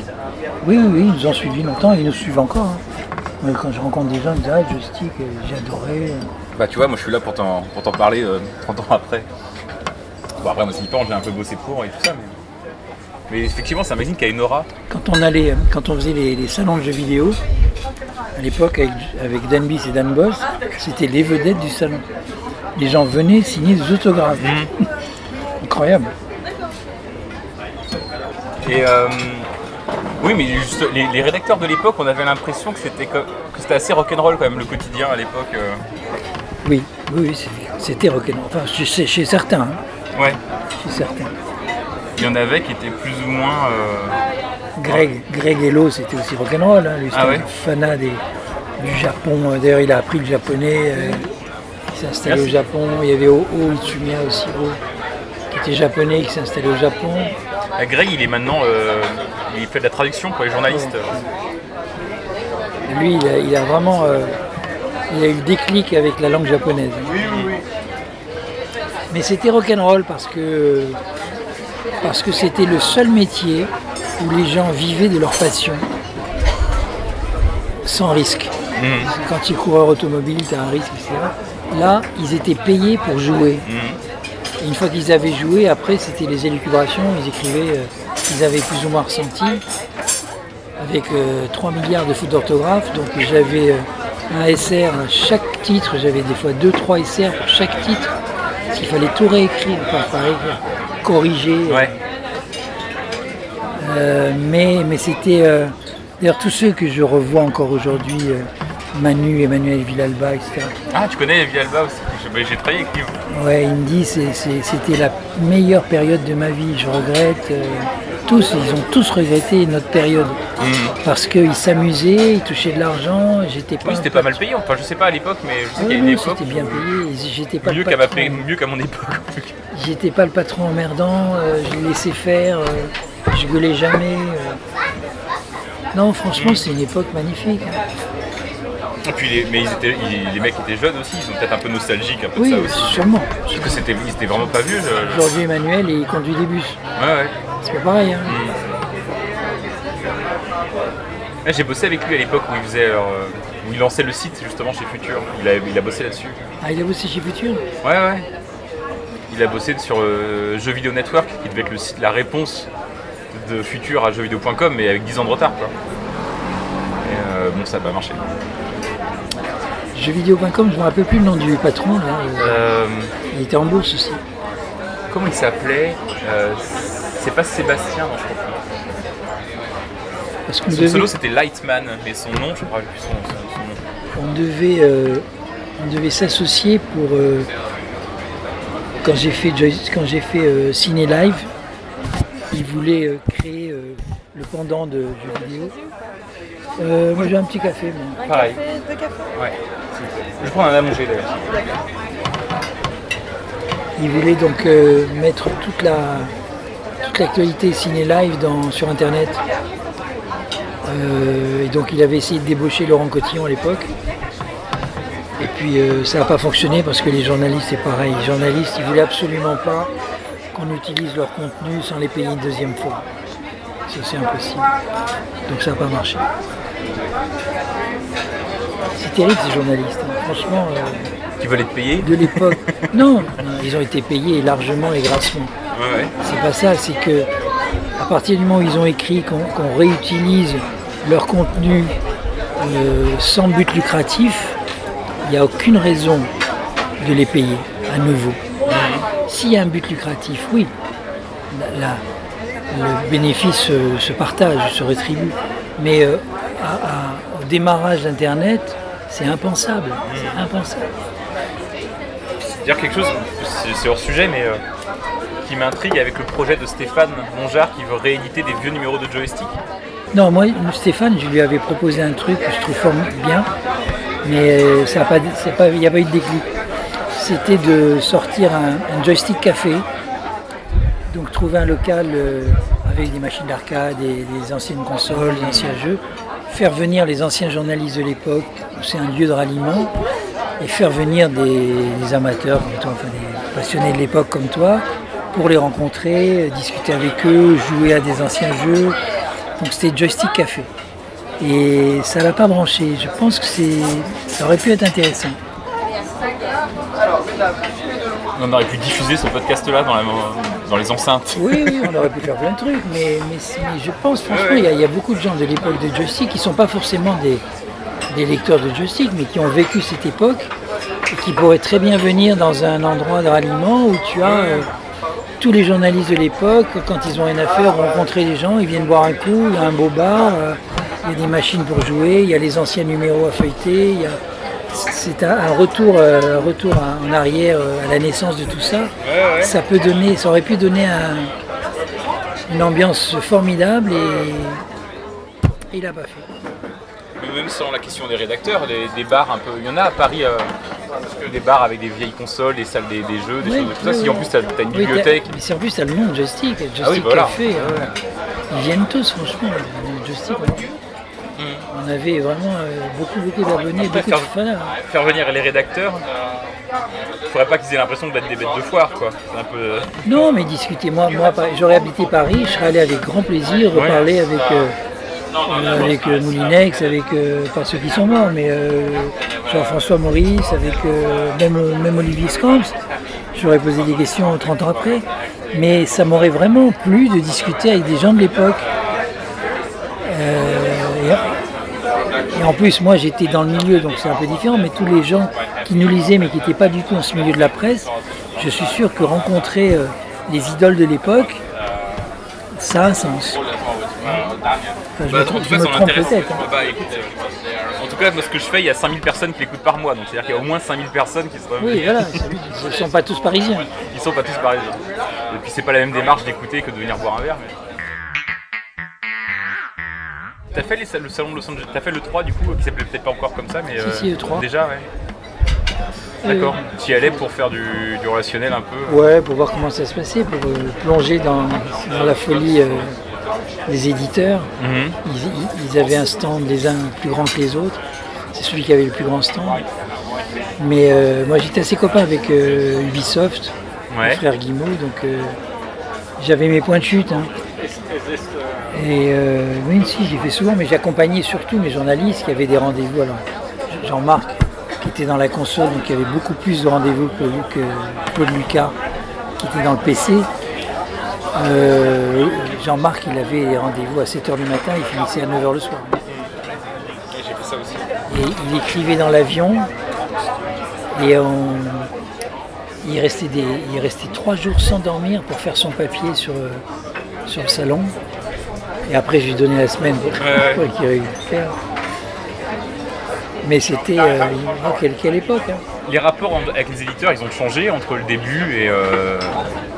oui, oui, oui, ils nous ont suivis longtemps et ils nous suivent encore. hein. Quand je rencontre des gens, ils me disent Ah, euh, j'ai adoré. Bah tu vois, moi je suis là pour t'en, parler euh, 30 ans après. Bon après moi c'est différent, j'ai un peu bossé pour et tout ça, mais... Mais effectivement c'est un magazine qui a une aura. Quand on allait, quand on faisait les, les salons de jeux vidéo, à l'époque avec, avec Dan Biss et Dan Boss, c'était les vedettes du salon. Les gens venaient signer des autographes. Incroyable. Et euh, oui mais juste les, les rédacteurs de l'époque on avait l'impression que c'était, que c'était assez rock'n'roll quand même le quotidien à l'époque. euh. Oui, oui, c'était rock'n'roll. Enfin, chez, chez certains, hein, Ouais. chez certains. Il y en avait qui étaient plus ou moins. euh, Greg, Greg Hello, c'était aussi rock'n'roll. Hein. Lui, c'était Ah ouais un fanat des- du Japon. D'ailleurs, il a appris le japonais. euh, il s'est installé au. Japon. Il y avait O O Itsumiya aussi, qui était japonais, qui s'est installé au Japon. euh, Greg il est maintenant. euh, il fait de la traduction pour les journalistes. Lui, il a, il a vraiment il a eu le déclic avec la langue japonaise. Oui, oui, oui. Mais c'était rock'n'roll parce que parce que c'était le seul métier où les gens vivaient de leur passion sans risque. Quand tu es coureur automobile, tu as un risque, etc. Là, ils étaient payés pour jouer. Et une fois qu'ils avaient joué, après, c'était les élucubrations. Ils écrivaient, euh, ils avaient plus ou moins ressenti. Avec euh, 3 milliards de fautes d'orthographe, donc j'avais euh, un SR à chaque titre, j'avais des fois 2-3 SR pour chaque titre, parce qu'il fallait tout réécrire, par écrire, Ouais. Euh, mais mais c'était. euh, D'ailleurs, tous ceux que je revois encore aujourd'hui, euh, Manu, Emmanuel Villalba, etc. Ah, tu connais Villalba aussi J'ai travaillé avec lui. Ouais, il me dit c'était la meilleure période de ma vie. Je regrette. Tous, ils ont tous regretté notre période. Parce qu'ils s'amusaient, ils touchaient de l'argent. J'étais pas. Oui, c'était pas mal payé. Enfin, je sais pas à l'époque, mais je sais qu'il y a une oui, époque. c'était bien payé. J'étais pas, Mieux qu'à mon époque. J'étais pas le patron emmerdant. euh, je laissais faire. euh, je gueulais jamais. euh. Non, franchement, c'est une époque magnifique. hein. Et puis les, mais ils étaient, ils- les mecs étaient jeunes aussi, ils sont peut-être un peu nostalgiques un peu Oui, de ça aussi. sûrement. Parce que c'était, ils étaient vraiment pas vieux. Aujourd'hui, Emmanuel, il conduit des bus. Ouais, ouais. C'est pas pareil. Hein. Ouais, J'ai bossé avec lui à l'époque où il faisait, euh, où il lançait le site justement chez Future. Il a, il a bossé là-dessus. Ah, il a bossé chez Futur Ouais, ouais. Il a bossé sur euh, Jeux Vidéo Network, qui devait être le site, la réponse de Future à jeuxvideo.com, mais avec 10 ans de retard, quoi. Et euh, bon, ça n'a pas marché. Jeuxvideo.com, je me rappelle plus le nom du patron. Là. euh, Euh, Il était en bourse aussi. comment il s'appelait Euh, C'est pas Sébastien, non, je crois. Parce qu'on Son devait, pseudo c'était Lightman, mais son nom, je crois plus son, son- son nom. on devait, euh, on devait s'associer pour. euh, quand j'ai fait, Joy- quand j'ai fait euh, Ciné Live, ils voulaient euh, créer euh, le pendant de jeux vidéo. Euh, moi j'ai un petit café. Un Pareil. café, deux cafés Ouais. Je prends un à manger d'ailleurs. Ils voulaient donc euh, mettre toute la toute l'actualité ciné live dans, sur internet. Euh, et donc il avait essayé de débaucher Laurent Cotillon à l'époque. Et puis euh, ça n'a pas fonctionné parce que les journalistes c'est pareil. Les journalistes ils voulaient absolument pas qu'on utilise leur contenu sans les payer une deuxième fois. Ça c'est impossible. Donc ça n'a pas marché. C'est terrible ces journalistes. hein. Franchement. euh, Qui veulent être payés? de l'époque. non, non, ils ont été payés largement et grassement. C'est pas ça, c'est que à partir du moment où ils ont écrit qu'on réutilise leur contenu euh, sans but lucratif, il n'y a aucune raison de les payer à nouveau. S'il y a un but lucratif, oui, le bénéfice se partage, se rétribue. Mais euh, au démarrage d'Internet, c'est impensable. C'est impensable. Dire quelque chose, c'est hors sujet, mais euh, qui m'intrigue avec le projet de Stéphane Mongeard qui veut rééditer des vieux numéros de joystick. Non, moi, Stéphane, je lui avais proposé un truc que je trouve fort bien, mais euh, il n'y a pas eu de déclic. C'était de sortir un, un joystick café, donc trouver un local euh, avec des machines d'arcade, des, des anciennes consoles, des anciens jeux, faire venir les anciens journalistes de l'époque, c'est un lieu de ralliement, et faire venir des, des amateurs comme toi, enfin des passionnés de l'époque comme toi, pour les rencontrer, discuter avec eux, jouer à des anciens jeux. Donc c'était Joystick Café. Et ça l'a pas branché. Je pense que c'est, ça aurait pu être intéressant. On aurait pu diffuser ce podcast-là dans, la- dans les enceintes. Oui, oui, on aurait pu faire plein de trucs, mais, mais, c'est- mais je pense franchement, il y, y a beaucoup de gens de l'époque de joystick qui ne sont pas forcément des, des lecteurs de joystick, mais qui ont vécu cette époque et qui pourraient très bien venir dans un endroit de ralliement où tu as euh, tous les journalistes de l'époque, quand ils ont rien à faire, rencontrer les gens, ils viennent boire un coup, il y a un beau bar, euh, il y a des machines pour jouer, il y a les anciens numéros à feuilleter, il y a- c'est un, retour, euh, retour en arrière à la naissance de tout ça. Ça peut donner, ça aurait pu donner un- une ambiance formidable et il n'a pas fait. Même sans la question des rédacteurs, des, des bars un peu. Il y en a à Paris, euh, des bars avec des vieilles consoles, des salles des, des jeux, des Oui, choses comme ça. oui, Si oui. en plus t'as as une bibliothèque. mais c'est en plus, t'as le nom de joystick, joystick Ah voilà. café. euh, ils viennent tous, franchement, joystick. ouais. On avait vraiment euh, beaucoup, beaucoup d'abonnés, beaucoup de faire- fans. hein. Faire venir les rédacteurs, il faudrait pas qu'ils aient l'impression d'être des bêtes de foire, quoi. Un peu. Non, mais discutez, moi, moi j'aurais habité Paris, je serais allé avec grand plaisir reparler avec, euh, avec Moulinex, avec pas ceux qui sont morts, mais euh, Jean-François Maurice, avec euh, même, même Olivier Scamps. J'aurais posé des questions 30 ans après. Mais ça m'aurait vraiment plu de discuter avec des gens de l'époque. Euh, et, et en plus, moi j'étais dans le milieu, donc c'est un peu différent, mais tous les gens qui nous lisaient, mais qui n'étaient pas du tout dans ce milieu de la presse, je suis sûr que rencontrer euh, les idoles de l'époque, ça a un sens. Je Bah, me, en trompe- tout je cas, me ça trompe m'intéresse. peut-être. hein. Bah, écoute, euh, en tout cas, moi, ce que je fais, il y a 5000 personnes qui l'écoutent par mois. Donc, c'est-à-dire qu'il y a au moins 5000 personnes qui se Oui, voilà, ils ne sont pas tous parisiens. Ils sont pas tous parisiens. Et puis, c'est pas la même démarche d'écouter que de venir boire un verre. mais- T'as fait les- le salon de Los Angeles, t'as fait le 3 du coup, qui s'appelait peut-être pas encore comme ça, mais. Si, si, le 3. Déjà, ouais. D'accord. Tu y allais pour faire du, du relationnel un peu Ouais, pour voir comment ça se passait, pour euh, plonger dans, dans la folie euh, des éditeurs. Mhm. Ils, ils- ils avaient un stand les uns plus grand que les autres. C'est celui qui avait le plus grand stand. Mais euh, moi j'étais assez copain avec euh, Ubisoft, mon frère Guimau, donc euh, j'avais mes points de chute. hein. Et oui, si, j'ai fait souvent, mais j'accompagnais surtout mes journalistes qui avaient des rendez-vous. Alors, Jean-Marc, qui était dans la console, donc il y avait beaucoup plus de rendez-vous que, que Claude Lucas, qui était dans le PC. Euh, Jean-Marc, il avait rendez-vous à 7h du matin, il finissait à 9h le soir. J'ai fait ça aussi. Et il écrivait dans l'avion et on- il, restait des, il restait trois jours sans dormir pour faire son papier sur, sur le salon. Et après, je lui donnais la semaine pour, ouais. qu'il. Mais c'était euh, quelle, quelle époque hein. Les rapports avec les éditeurs, ils ont changé entre le début et, euh,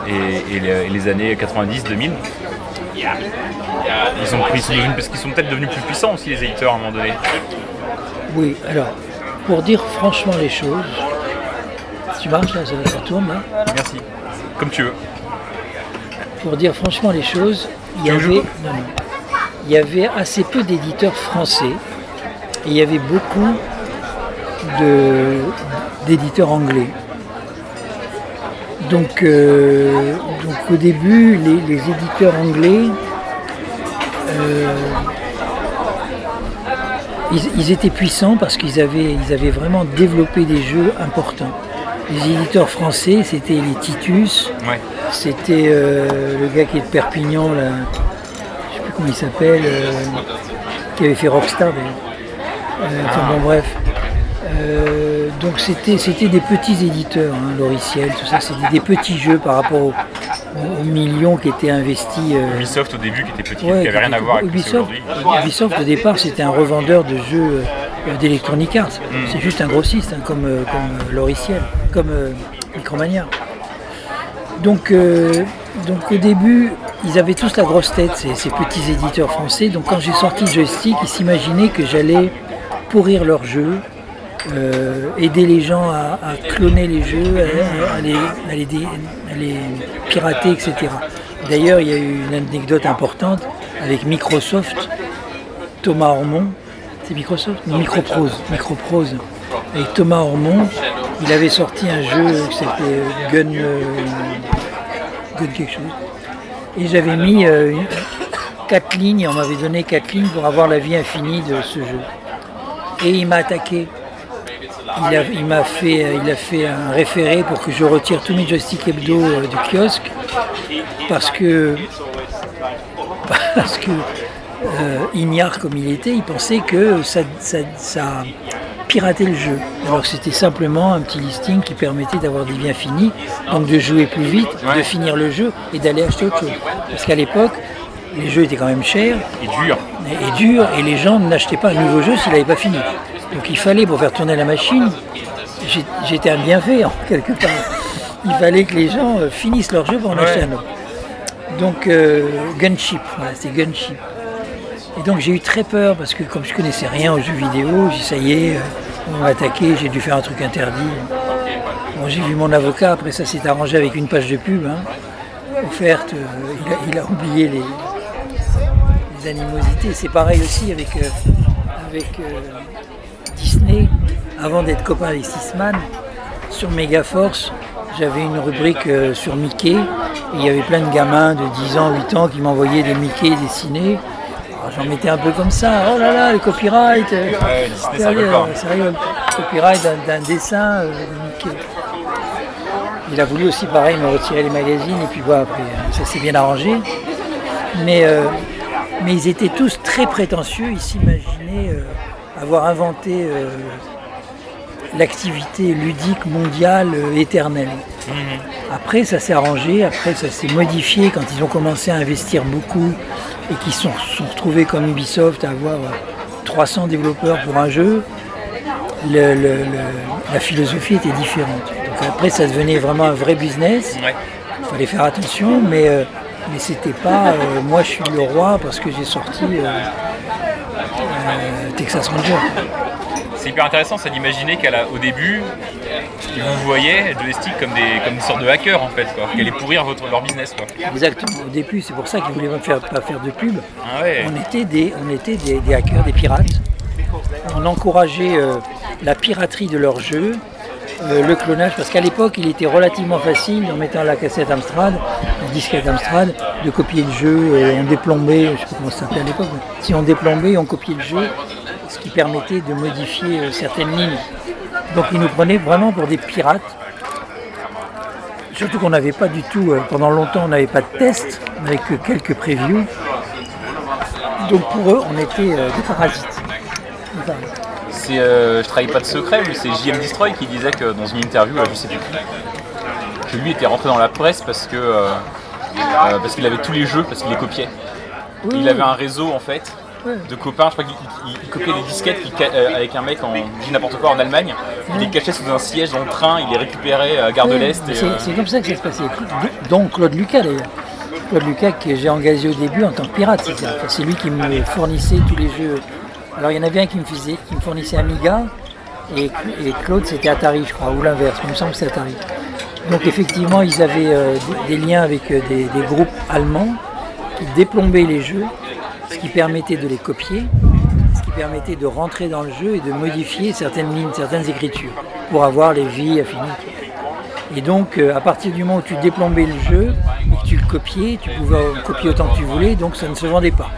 et, et les, et les années 90-2000. Ils ont pris, ils sont devenus- parce qu'ils sont peut-être devenus plus puissants aussi les éditeurs à un moment donné. Oui, alors, pour dire franchement les choses, tu marches là, ça, ça tourne là Merci. Comme tu veux. Pour dire franchement les choses, il y avait, coupe non, non. il y avait assez peu d'éditeurs français et il y avait beaucoup d'éditeurs anglais. Donc, euh, donc au début, les, les éditeurs anglais, euh, ils, ils étaient puissants parce qu'ils avaient, ils avaient vraiment développé des jeux importants. Les éditeurs français, c'était les Titus, Ouais. c'était euh, le gars qui est de Perpignan, là, je sais plus comment il s'appelle, qui avait fait Rockstar. Euh, enfin bon bref. Euh, donc c'était c'était des petits éditeurs, hein, Loriciel, tout ça, c'était des petits jeux par rapport aux, aux millions qui étaient investis. euh, Ubisoft au début qui était petit, Ouais, qui avait rien à voir avec Ubisoft, aujourd'hui. Ubisoft au départ c'était un revendeur de jeux euh, d'Electronic Arts. Mm. C'est juste un grossiste hein, comme, euh, comme euh, Loriciel, comme euh, Micromania. Donc, euh, donc au début, ils avaient tous la grosse tête, ces, ces petits éditeurs français. Donc quand j'ai sorti le joystick, ils s'imaginaient que j'allais pourrir leurs jeux, euh, aider les gens à, cloner les jeux, à, à les, pirater, etc. D'ailleurs, il y a eu une anecdote importante avec Microsoft, Thomas Ormond, c'est Microsoft Microprose, Microprose. Avec Thomas Ormond, il avait sorti un jeu qui s'appelait Gun, euh, Gun quelque chose. Et j'avais mis euh, quatre lignes, on m'avait donné quatre lignes pour avoir la vie infinie de ce jeu. Et il m'a attaqué. Il m'a fait, il a fait un référé pour que je retire tous mes joysticks hebdo euh, du kiosque parce que parce que euh, ignare comme il était, il pensait que ça, ça, ça piratait le jeu. Alors que c'était simplement un petit listing qui permettait d'avoir des biens finis, donc de jouer plus vite, de finir le jeu et d'aller acheter autre chose. Parce qu'à l'époque, les jeux étaient quand même chers Et dur. et, et durs et les gens n'achetaient pas un nouveau jeu s'il n'avait pas fini. Donc il fallait, pour faire tourner la machine, j'étais un bienfait en quelque part. Il fallait que les gens euh, finissent leur jeu pour en Ouais. acheter un autre. Donc euh, Gunship, voilà, c'est Gunship. Et donc j'ai eu très peur parce que comme je connaissais rien aux jeux vidéo, j'ai dit ça y est, euh, on m'a attaqué, j'ai dû faire un truc interdit. Bon, j'ai vu mon avocat, après ça s'est arrangé avec une page de pub hein, offerte, euh, il, a, il a oublié les, les animosités. C'est pareil aussi avec, euh, avec euh, Disney. Avant d'être copain avec Sisman, sur Megaforce, j'avais une rubrique euh, sur Mickey. Il y avait plein de gamins de 10 ans, 8 ans qui m'envoyaient des Mickey dessinés. J'en mettais un peu comme ça. Oh là là, le copyright. Ouais, Disney, ça sérieux, rigole pas. sérieux, copyright d'un- dessin de Mickey. Il a voulu aussi pareil me retirer les magazines et puis voilà, après ça s'est bien arrangé. Mais, euh, mais ils étaient tous très prétentieux, ils s'imaginaient euh, avoir inventé euh, l'activité ludique mondiale euh, éternelle. Après ça s'est arrangé, après ça s'est modifié quand ils ont commencé à investir beaucoup et qu'ils se sont, sont retrouvés comme Ubisoft à avoir euh, 300 développeurs pour un jeu, le- le- le- la philosophie était différente. Donc après, ça devenait vraiment un vrai business. Ouais. Il fallait faire attention, mais, mais c'était pas euh, moi je suis le roi parce que j'ai sorti euh, euh, Texas Ranger. C'est hyper intéressant, c'est d'imaginer qu'au début, vous voyaient joystick comme des comme une sorte de hacker en fait, quoi. Qui allait pourrir votre, leur business, quoi. Exactement. Au début, c'est pour ça qu'ils voulaient pas faire, pas faire de pub. Ah ouais. On était des, on était des, des hackers, des pirates. On encourageait euh, la piraterie de leurs jeux, le clonage, parce qu'à l'époque, il était relativement facile, en mettant la cassette Amstrad, le disquette Amstrad, de copier le jeu. euh, on déplombait, je ne sais pas comment ça s'appelait à l'époque, si on déplombait, on copiait le jeu, ce qui permettait de modifier euh, certaines lignes. Donc ils nous prenaient vraiment pour des pirates. Surtout qu'on n'avait pas du tout, euh, pendant longtemps, on n'avait pas de test, on n'avait que quelques previews. Donc pour eux, on était euh. Des parasites. C'est, euh, je travaille pas de secret, mais c'est JM Destroy qui disait que dans une interview, là, je sais plus que lui était rentré dans la presse parce que euh, euh, parce qu'il avait tous les jeux, parce qu'il les copiait. Oui, Il oui. avait un réseau en fait de copains, je crois qu'il il- il copiait des disquettes euh, avec un mec en dis n'importe quoi en Allemagne. Il les cachait sous un siège dans le train, il les récupérait à Gare de l'Est. C'est euh, comme ça que ça se passait. Donc Claude Lucas d'ailleurs. Claude Lucas que j'ai engagé au début en tant que pirate. C'est lui qui me fournissait tous les jeux. Alors il y en avait un qui me faisait, qui me fournissait Amiga et, Claude c'était Atari je crois, ou l'inverse, il me semble que c'est Atari. Donc effectivement ils avaient euh, des, liens avec euh, des, groupes allemands qui déplombaient les jeux, ce qui permettait de les copier, ce qui permettait de rentrer dans le jeu et de modifier certaines lignes, certaines écritures pour avoir les vies affinies. Et donc, euh, à partir du moment où tu déplombais le jeu et que tu le copiais, tu pouvais copier autant que tu voulais, donc ça ne se vendait pas.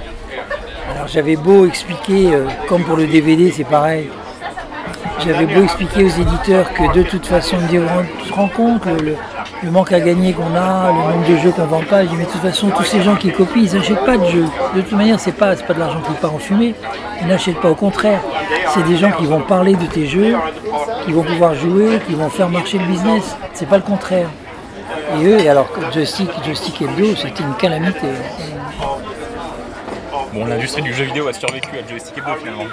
Alors j'avais beau expliquer, euh, comme pour le DVD, c'est pareil. J'avais beau expliquer aux éditeurs que de toute façon, tu te rends compte le, manque à gagner qu'on a, le nombre de jeux qu'on vend pas. Je dis, mais de toute façon, tous ces gens qui copient, ils n'achètent pas de jeux. De toute manière, c'est pas, pas de l'argent qui part en fumée. Ils n'achètent pas, au contraire. C'est des gens qui vont parler de tes jeux, qui vont pouvoir jouer, qui vont faire marcher le business. C'est pas le contraire. Et eux, alors que Joystick, Joystick Hebdo, c'était une calamité. Bon, l'industrie du jeu vidéo a survécu à Joystick Hebdo finalement.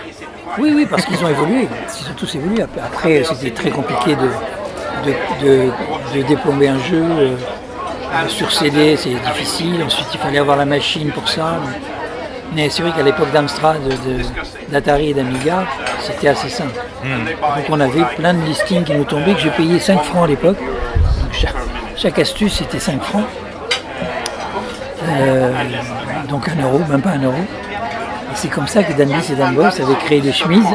Oui, oui, parce qu'ils ont évolué. Ils ont tous évolué. Après- c'était très compliqué de, de, de- de déplomber un jeu. euh, sur CD, c'est difficile. Ensuite, il fallait avoir la machine pour ça. Mais c'est vrai qu'à l'époque d'Amstrad, d'Atari et d'Amiga, c'était assez simple. Donc on avait plein de listings qui nous tombaient, que j'ai payé 5 francs à l'époque. Chaque, chaque astuce, c'était 5 francs. Euh, donc un euro, même pas un euro. Et c'est comme ça que Dan Bliss et Dan Boss avaient créé des chemises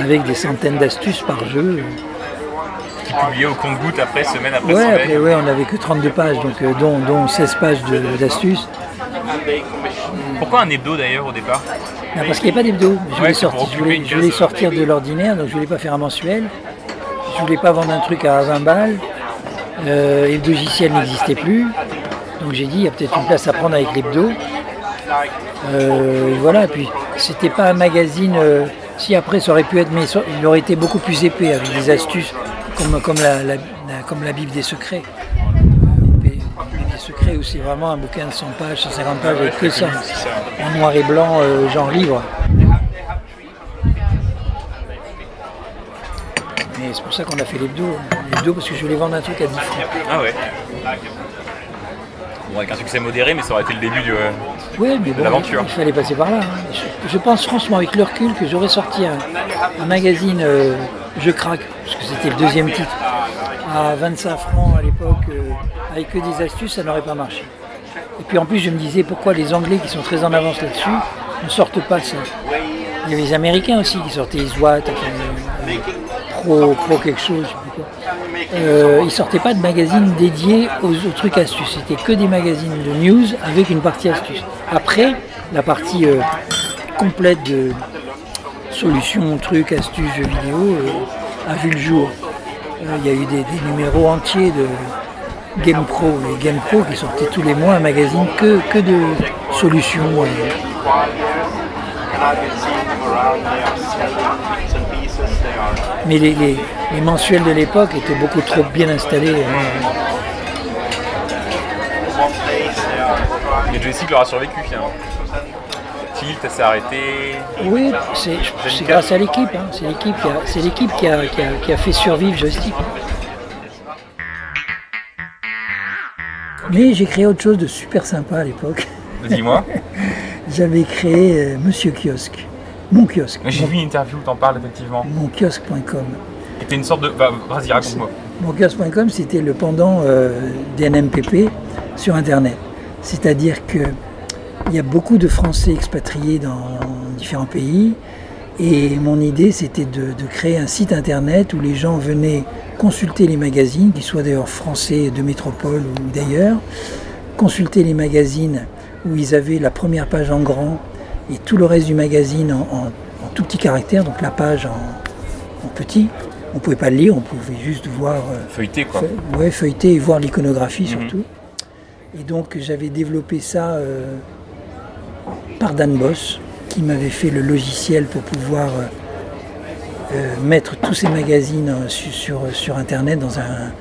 avec des centaines d'astuces par jeu. Qui publiait au compte-goutte après, semaine après Ouais, semaine. après, ouais, on n'avait que 32 pages, donc, euh, dont, dont 16 pages d'astuces. Pourquoi un hebdo d'ailleurs au départ? Non, parce qu'il n'y avait pas d'hebdo. Je, je voulais, je sortir de l'ordinaire, donc je voulais pas faire un mensuel. Je voulais pas vendre un truc à 20 balles. Euh, et le logiciel n'existait plus. Donc j'ai dit, il y a peut-être une place à prendre avec l'hebdo. Euh, voilà, et puis c'était pas un magazine. euh, si après ça aurait pu être, mais il aurait été beaucoup plus épais avec des astuces comme, comme, la, la- la- comme Bible des secrets. Euh, des secrets où c'est vraiment un bouquin de 100 pages, 150 pages avec que ça. En noir et blanc, euh, genre livre. Mais c'est pour ça qu'on a fait l'hebdo. L'hebdo parce que je voulais vendre un truc à 10 francs. Ah ouais. Bon, avec un succès modéré, mais ça aurait été le début du. Oui, mais bon, l'aventure. il fallait passer par là. hein. Je, je pense franchement avec le recul que j'aurais sorti un, un magazine euh, Je craque, parce que c'était le deuxième titre, à 25 francs à l'époque, euh, avec que des astuces, ça n'aurait pas marché. Et puis en plus, je me disais pourquoi les Anglais qui sont très en avance là-dessus ne sortent pas ça? Il y avait les Américains aussi qui sortaient enfin, euh, pro, pro quelque chose, je sais plus quoi. Euh, ils sortaient pas de magazines dédiés aux, trucs astuces. C'était que des magazines de news avec une partie astuces. Après, la partie euh, complète de solutions, trucs, astuces, jeux vidéo euh, a vu le jour. Euh, Il y a eu des, numéros entiers de Game Pro et Game Pro qui sortaient tous les mois un magazine que, que de solutions. Mais les, les- les mensuels de l'époque étaient beaucoup trop bien installés. hein. Mais Joystick leur a survécu finalement. Tilt, ça s'est arrêté. Oui, c'est c'est grâce à l'équipe. hein. C'est l'équipe qui, a- c'est l'équipe qui a, qui, a, qui a fait survivre Joystick. Mais j'ai créé autre chose de super sympa à l'époque. Dis-moi. J'avais créé euh, Monsieur Kiosque. Mon kiosque. J'ai vu une interview où t'en parles effectivement. monkiosque.com. C'était une sorte de. Bah, vas-y, raconte-moi. Monkiosque.com, c'était le pendant euh, des NMPP sur Internet. C'est-à-dire que il y a beaucoup de Français expatriés dans différents pays. Et mon idée, c'était de, de créer un site Internet où les gens venaient consulter les magazines, qu'ils soient d'ailleurs français de métropole ou d'ailleurs, consulter les magazines où ils avaient la première page en grand et tout le reste du magazine en, en- en tout petit caractère, donc la page en, en petit. On ne pouvait pas le lire, on pouvait juste voir euh, Feuilleté quoi. Ouais, feuilleter et voir l'iconographie Mhm. surtout. Et donc j'avais développé ça euh, par Dan Boss, qui m'avait fait le logiciel pour pouvoir euh, euh, mettre tous ces magazines euh, su- sur, sur, Internet dans un,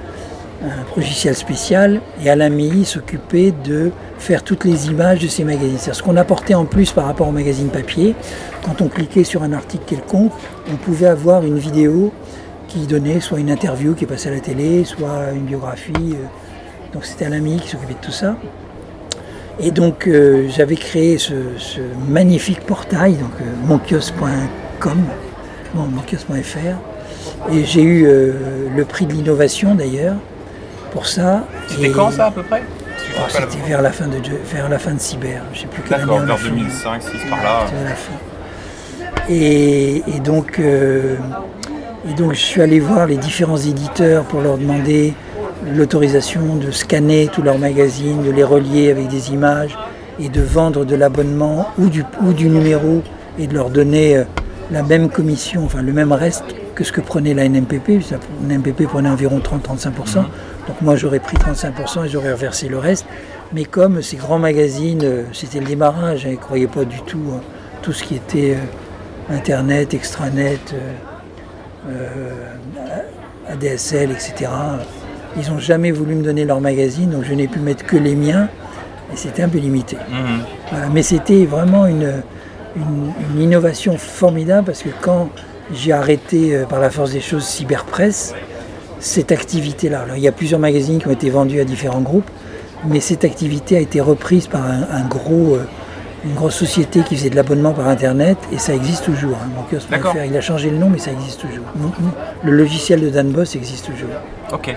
un logiciel spécial. Et Alain Milly s'occupait de faire toutes les images de ces magazines. C'est-à-dire ce qu'on apportait en plus par rapport aux magazines papier. Quand on cliquait sur un article quelconque, on pouvait avoir une vidéo qui donnait soit une interview qui passée à la télé, soit une biographie. euh. Donc c'était Alain qui s'occupait de tout ça. Et donc euh, j'avais créé ce, magnifique portail, donc euh, monkios.com, non, monkios.fr. Et j'ai eu euh, le prix de l'innovation d'ailleurs pour ça. C'était quand ça à peu près? Oh, rappelle C'était vers la fin de vers la fin de Cyber. Je sais plus quelle année vers fait. 2005, 6 par là. À la fin. Et, et donc, euh, et donc, je suis allé voir les différents éditeurs pour leur demander l'autorisation de scanner tous leurs magazines, de les relier avec des images et de vendre de l'abonnement ou du, ou du numéro et de leur donner euh, la même commission, enfin le même reste que ce que prenait la NMPP. La NMPP prenait environ 30-35%. Donc moi j'aurais pris 35% et j'aurais reversé le reste. Mais comme ces grands magazines, euh, c'était le démarrage, hein, ils ne croyaient pas du tout hein, tout ce qui était euh, Internet, extranet, euh, ADSL, etc. Ils n'ont jamais voulu me donner leur magazine, donc je n'ai pu mettre que les miens, et c'était un peu limité. Voilà, mais c'était vraiment une, une- une innovation formidable parce que quand j'ai arrêté par la force des choses Cyberpresse, cette activité-là, alors il y a plusieurs magazines qui ont été vendus à différents groupes, mais cette activité a été reprise par un, un gros, euh, une grosse société qui faisait de l'abonnement par Internet et ça existe toujours. Hein, il a changé le nom, mais ça existe toujours. Le logiciel de Dan Boss existe toujours. Ok.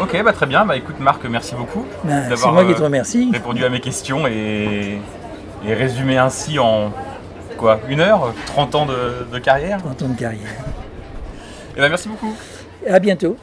Ok, bah très bien. Bah écoute Marc, merci beaucoup Ben, c'est d'avoir moi qui euh, te remercie. répondu à mes questions et, et résumé ainsi en quoi Une heure 30 ans de, de carrière? 30 ans de carrière. Et bah merci beaucoup. À bientôt.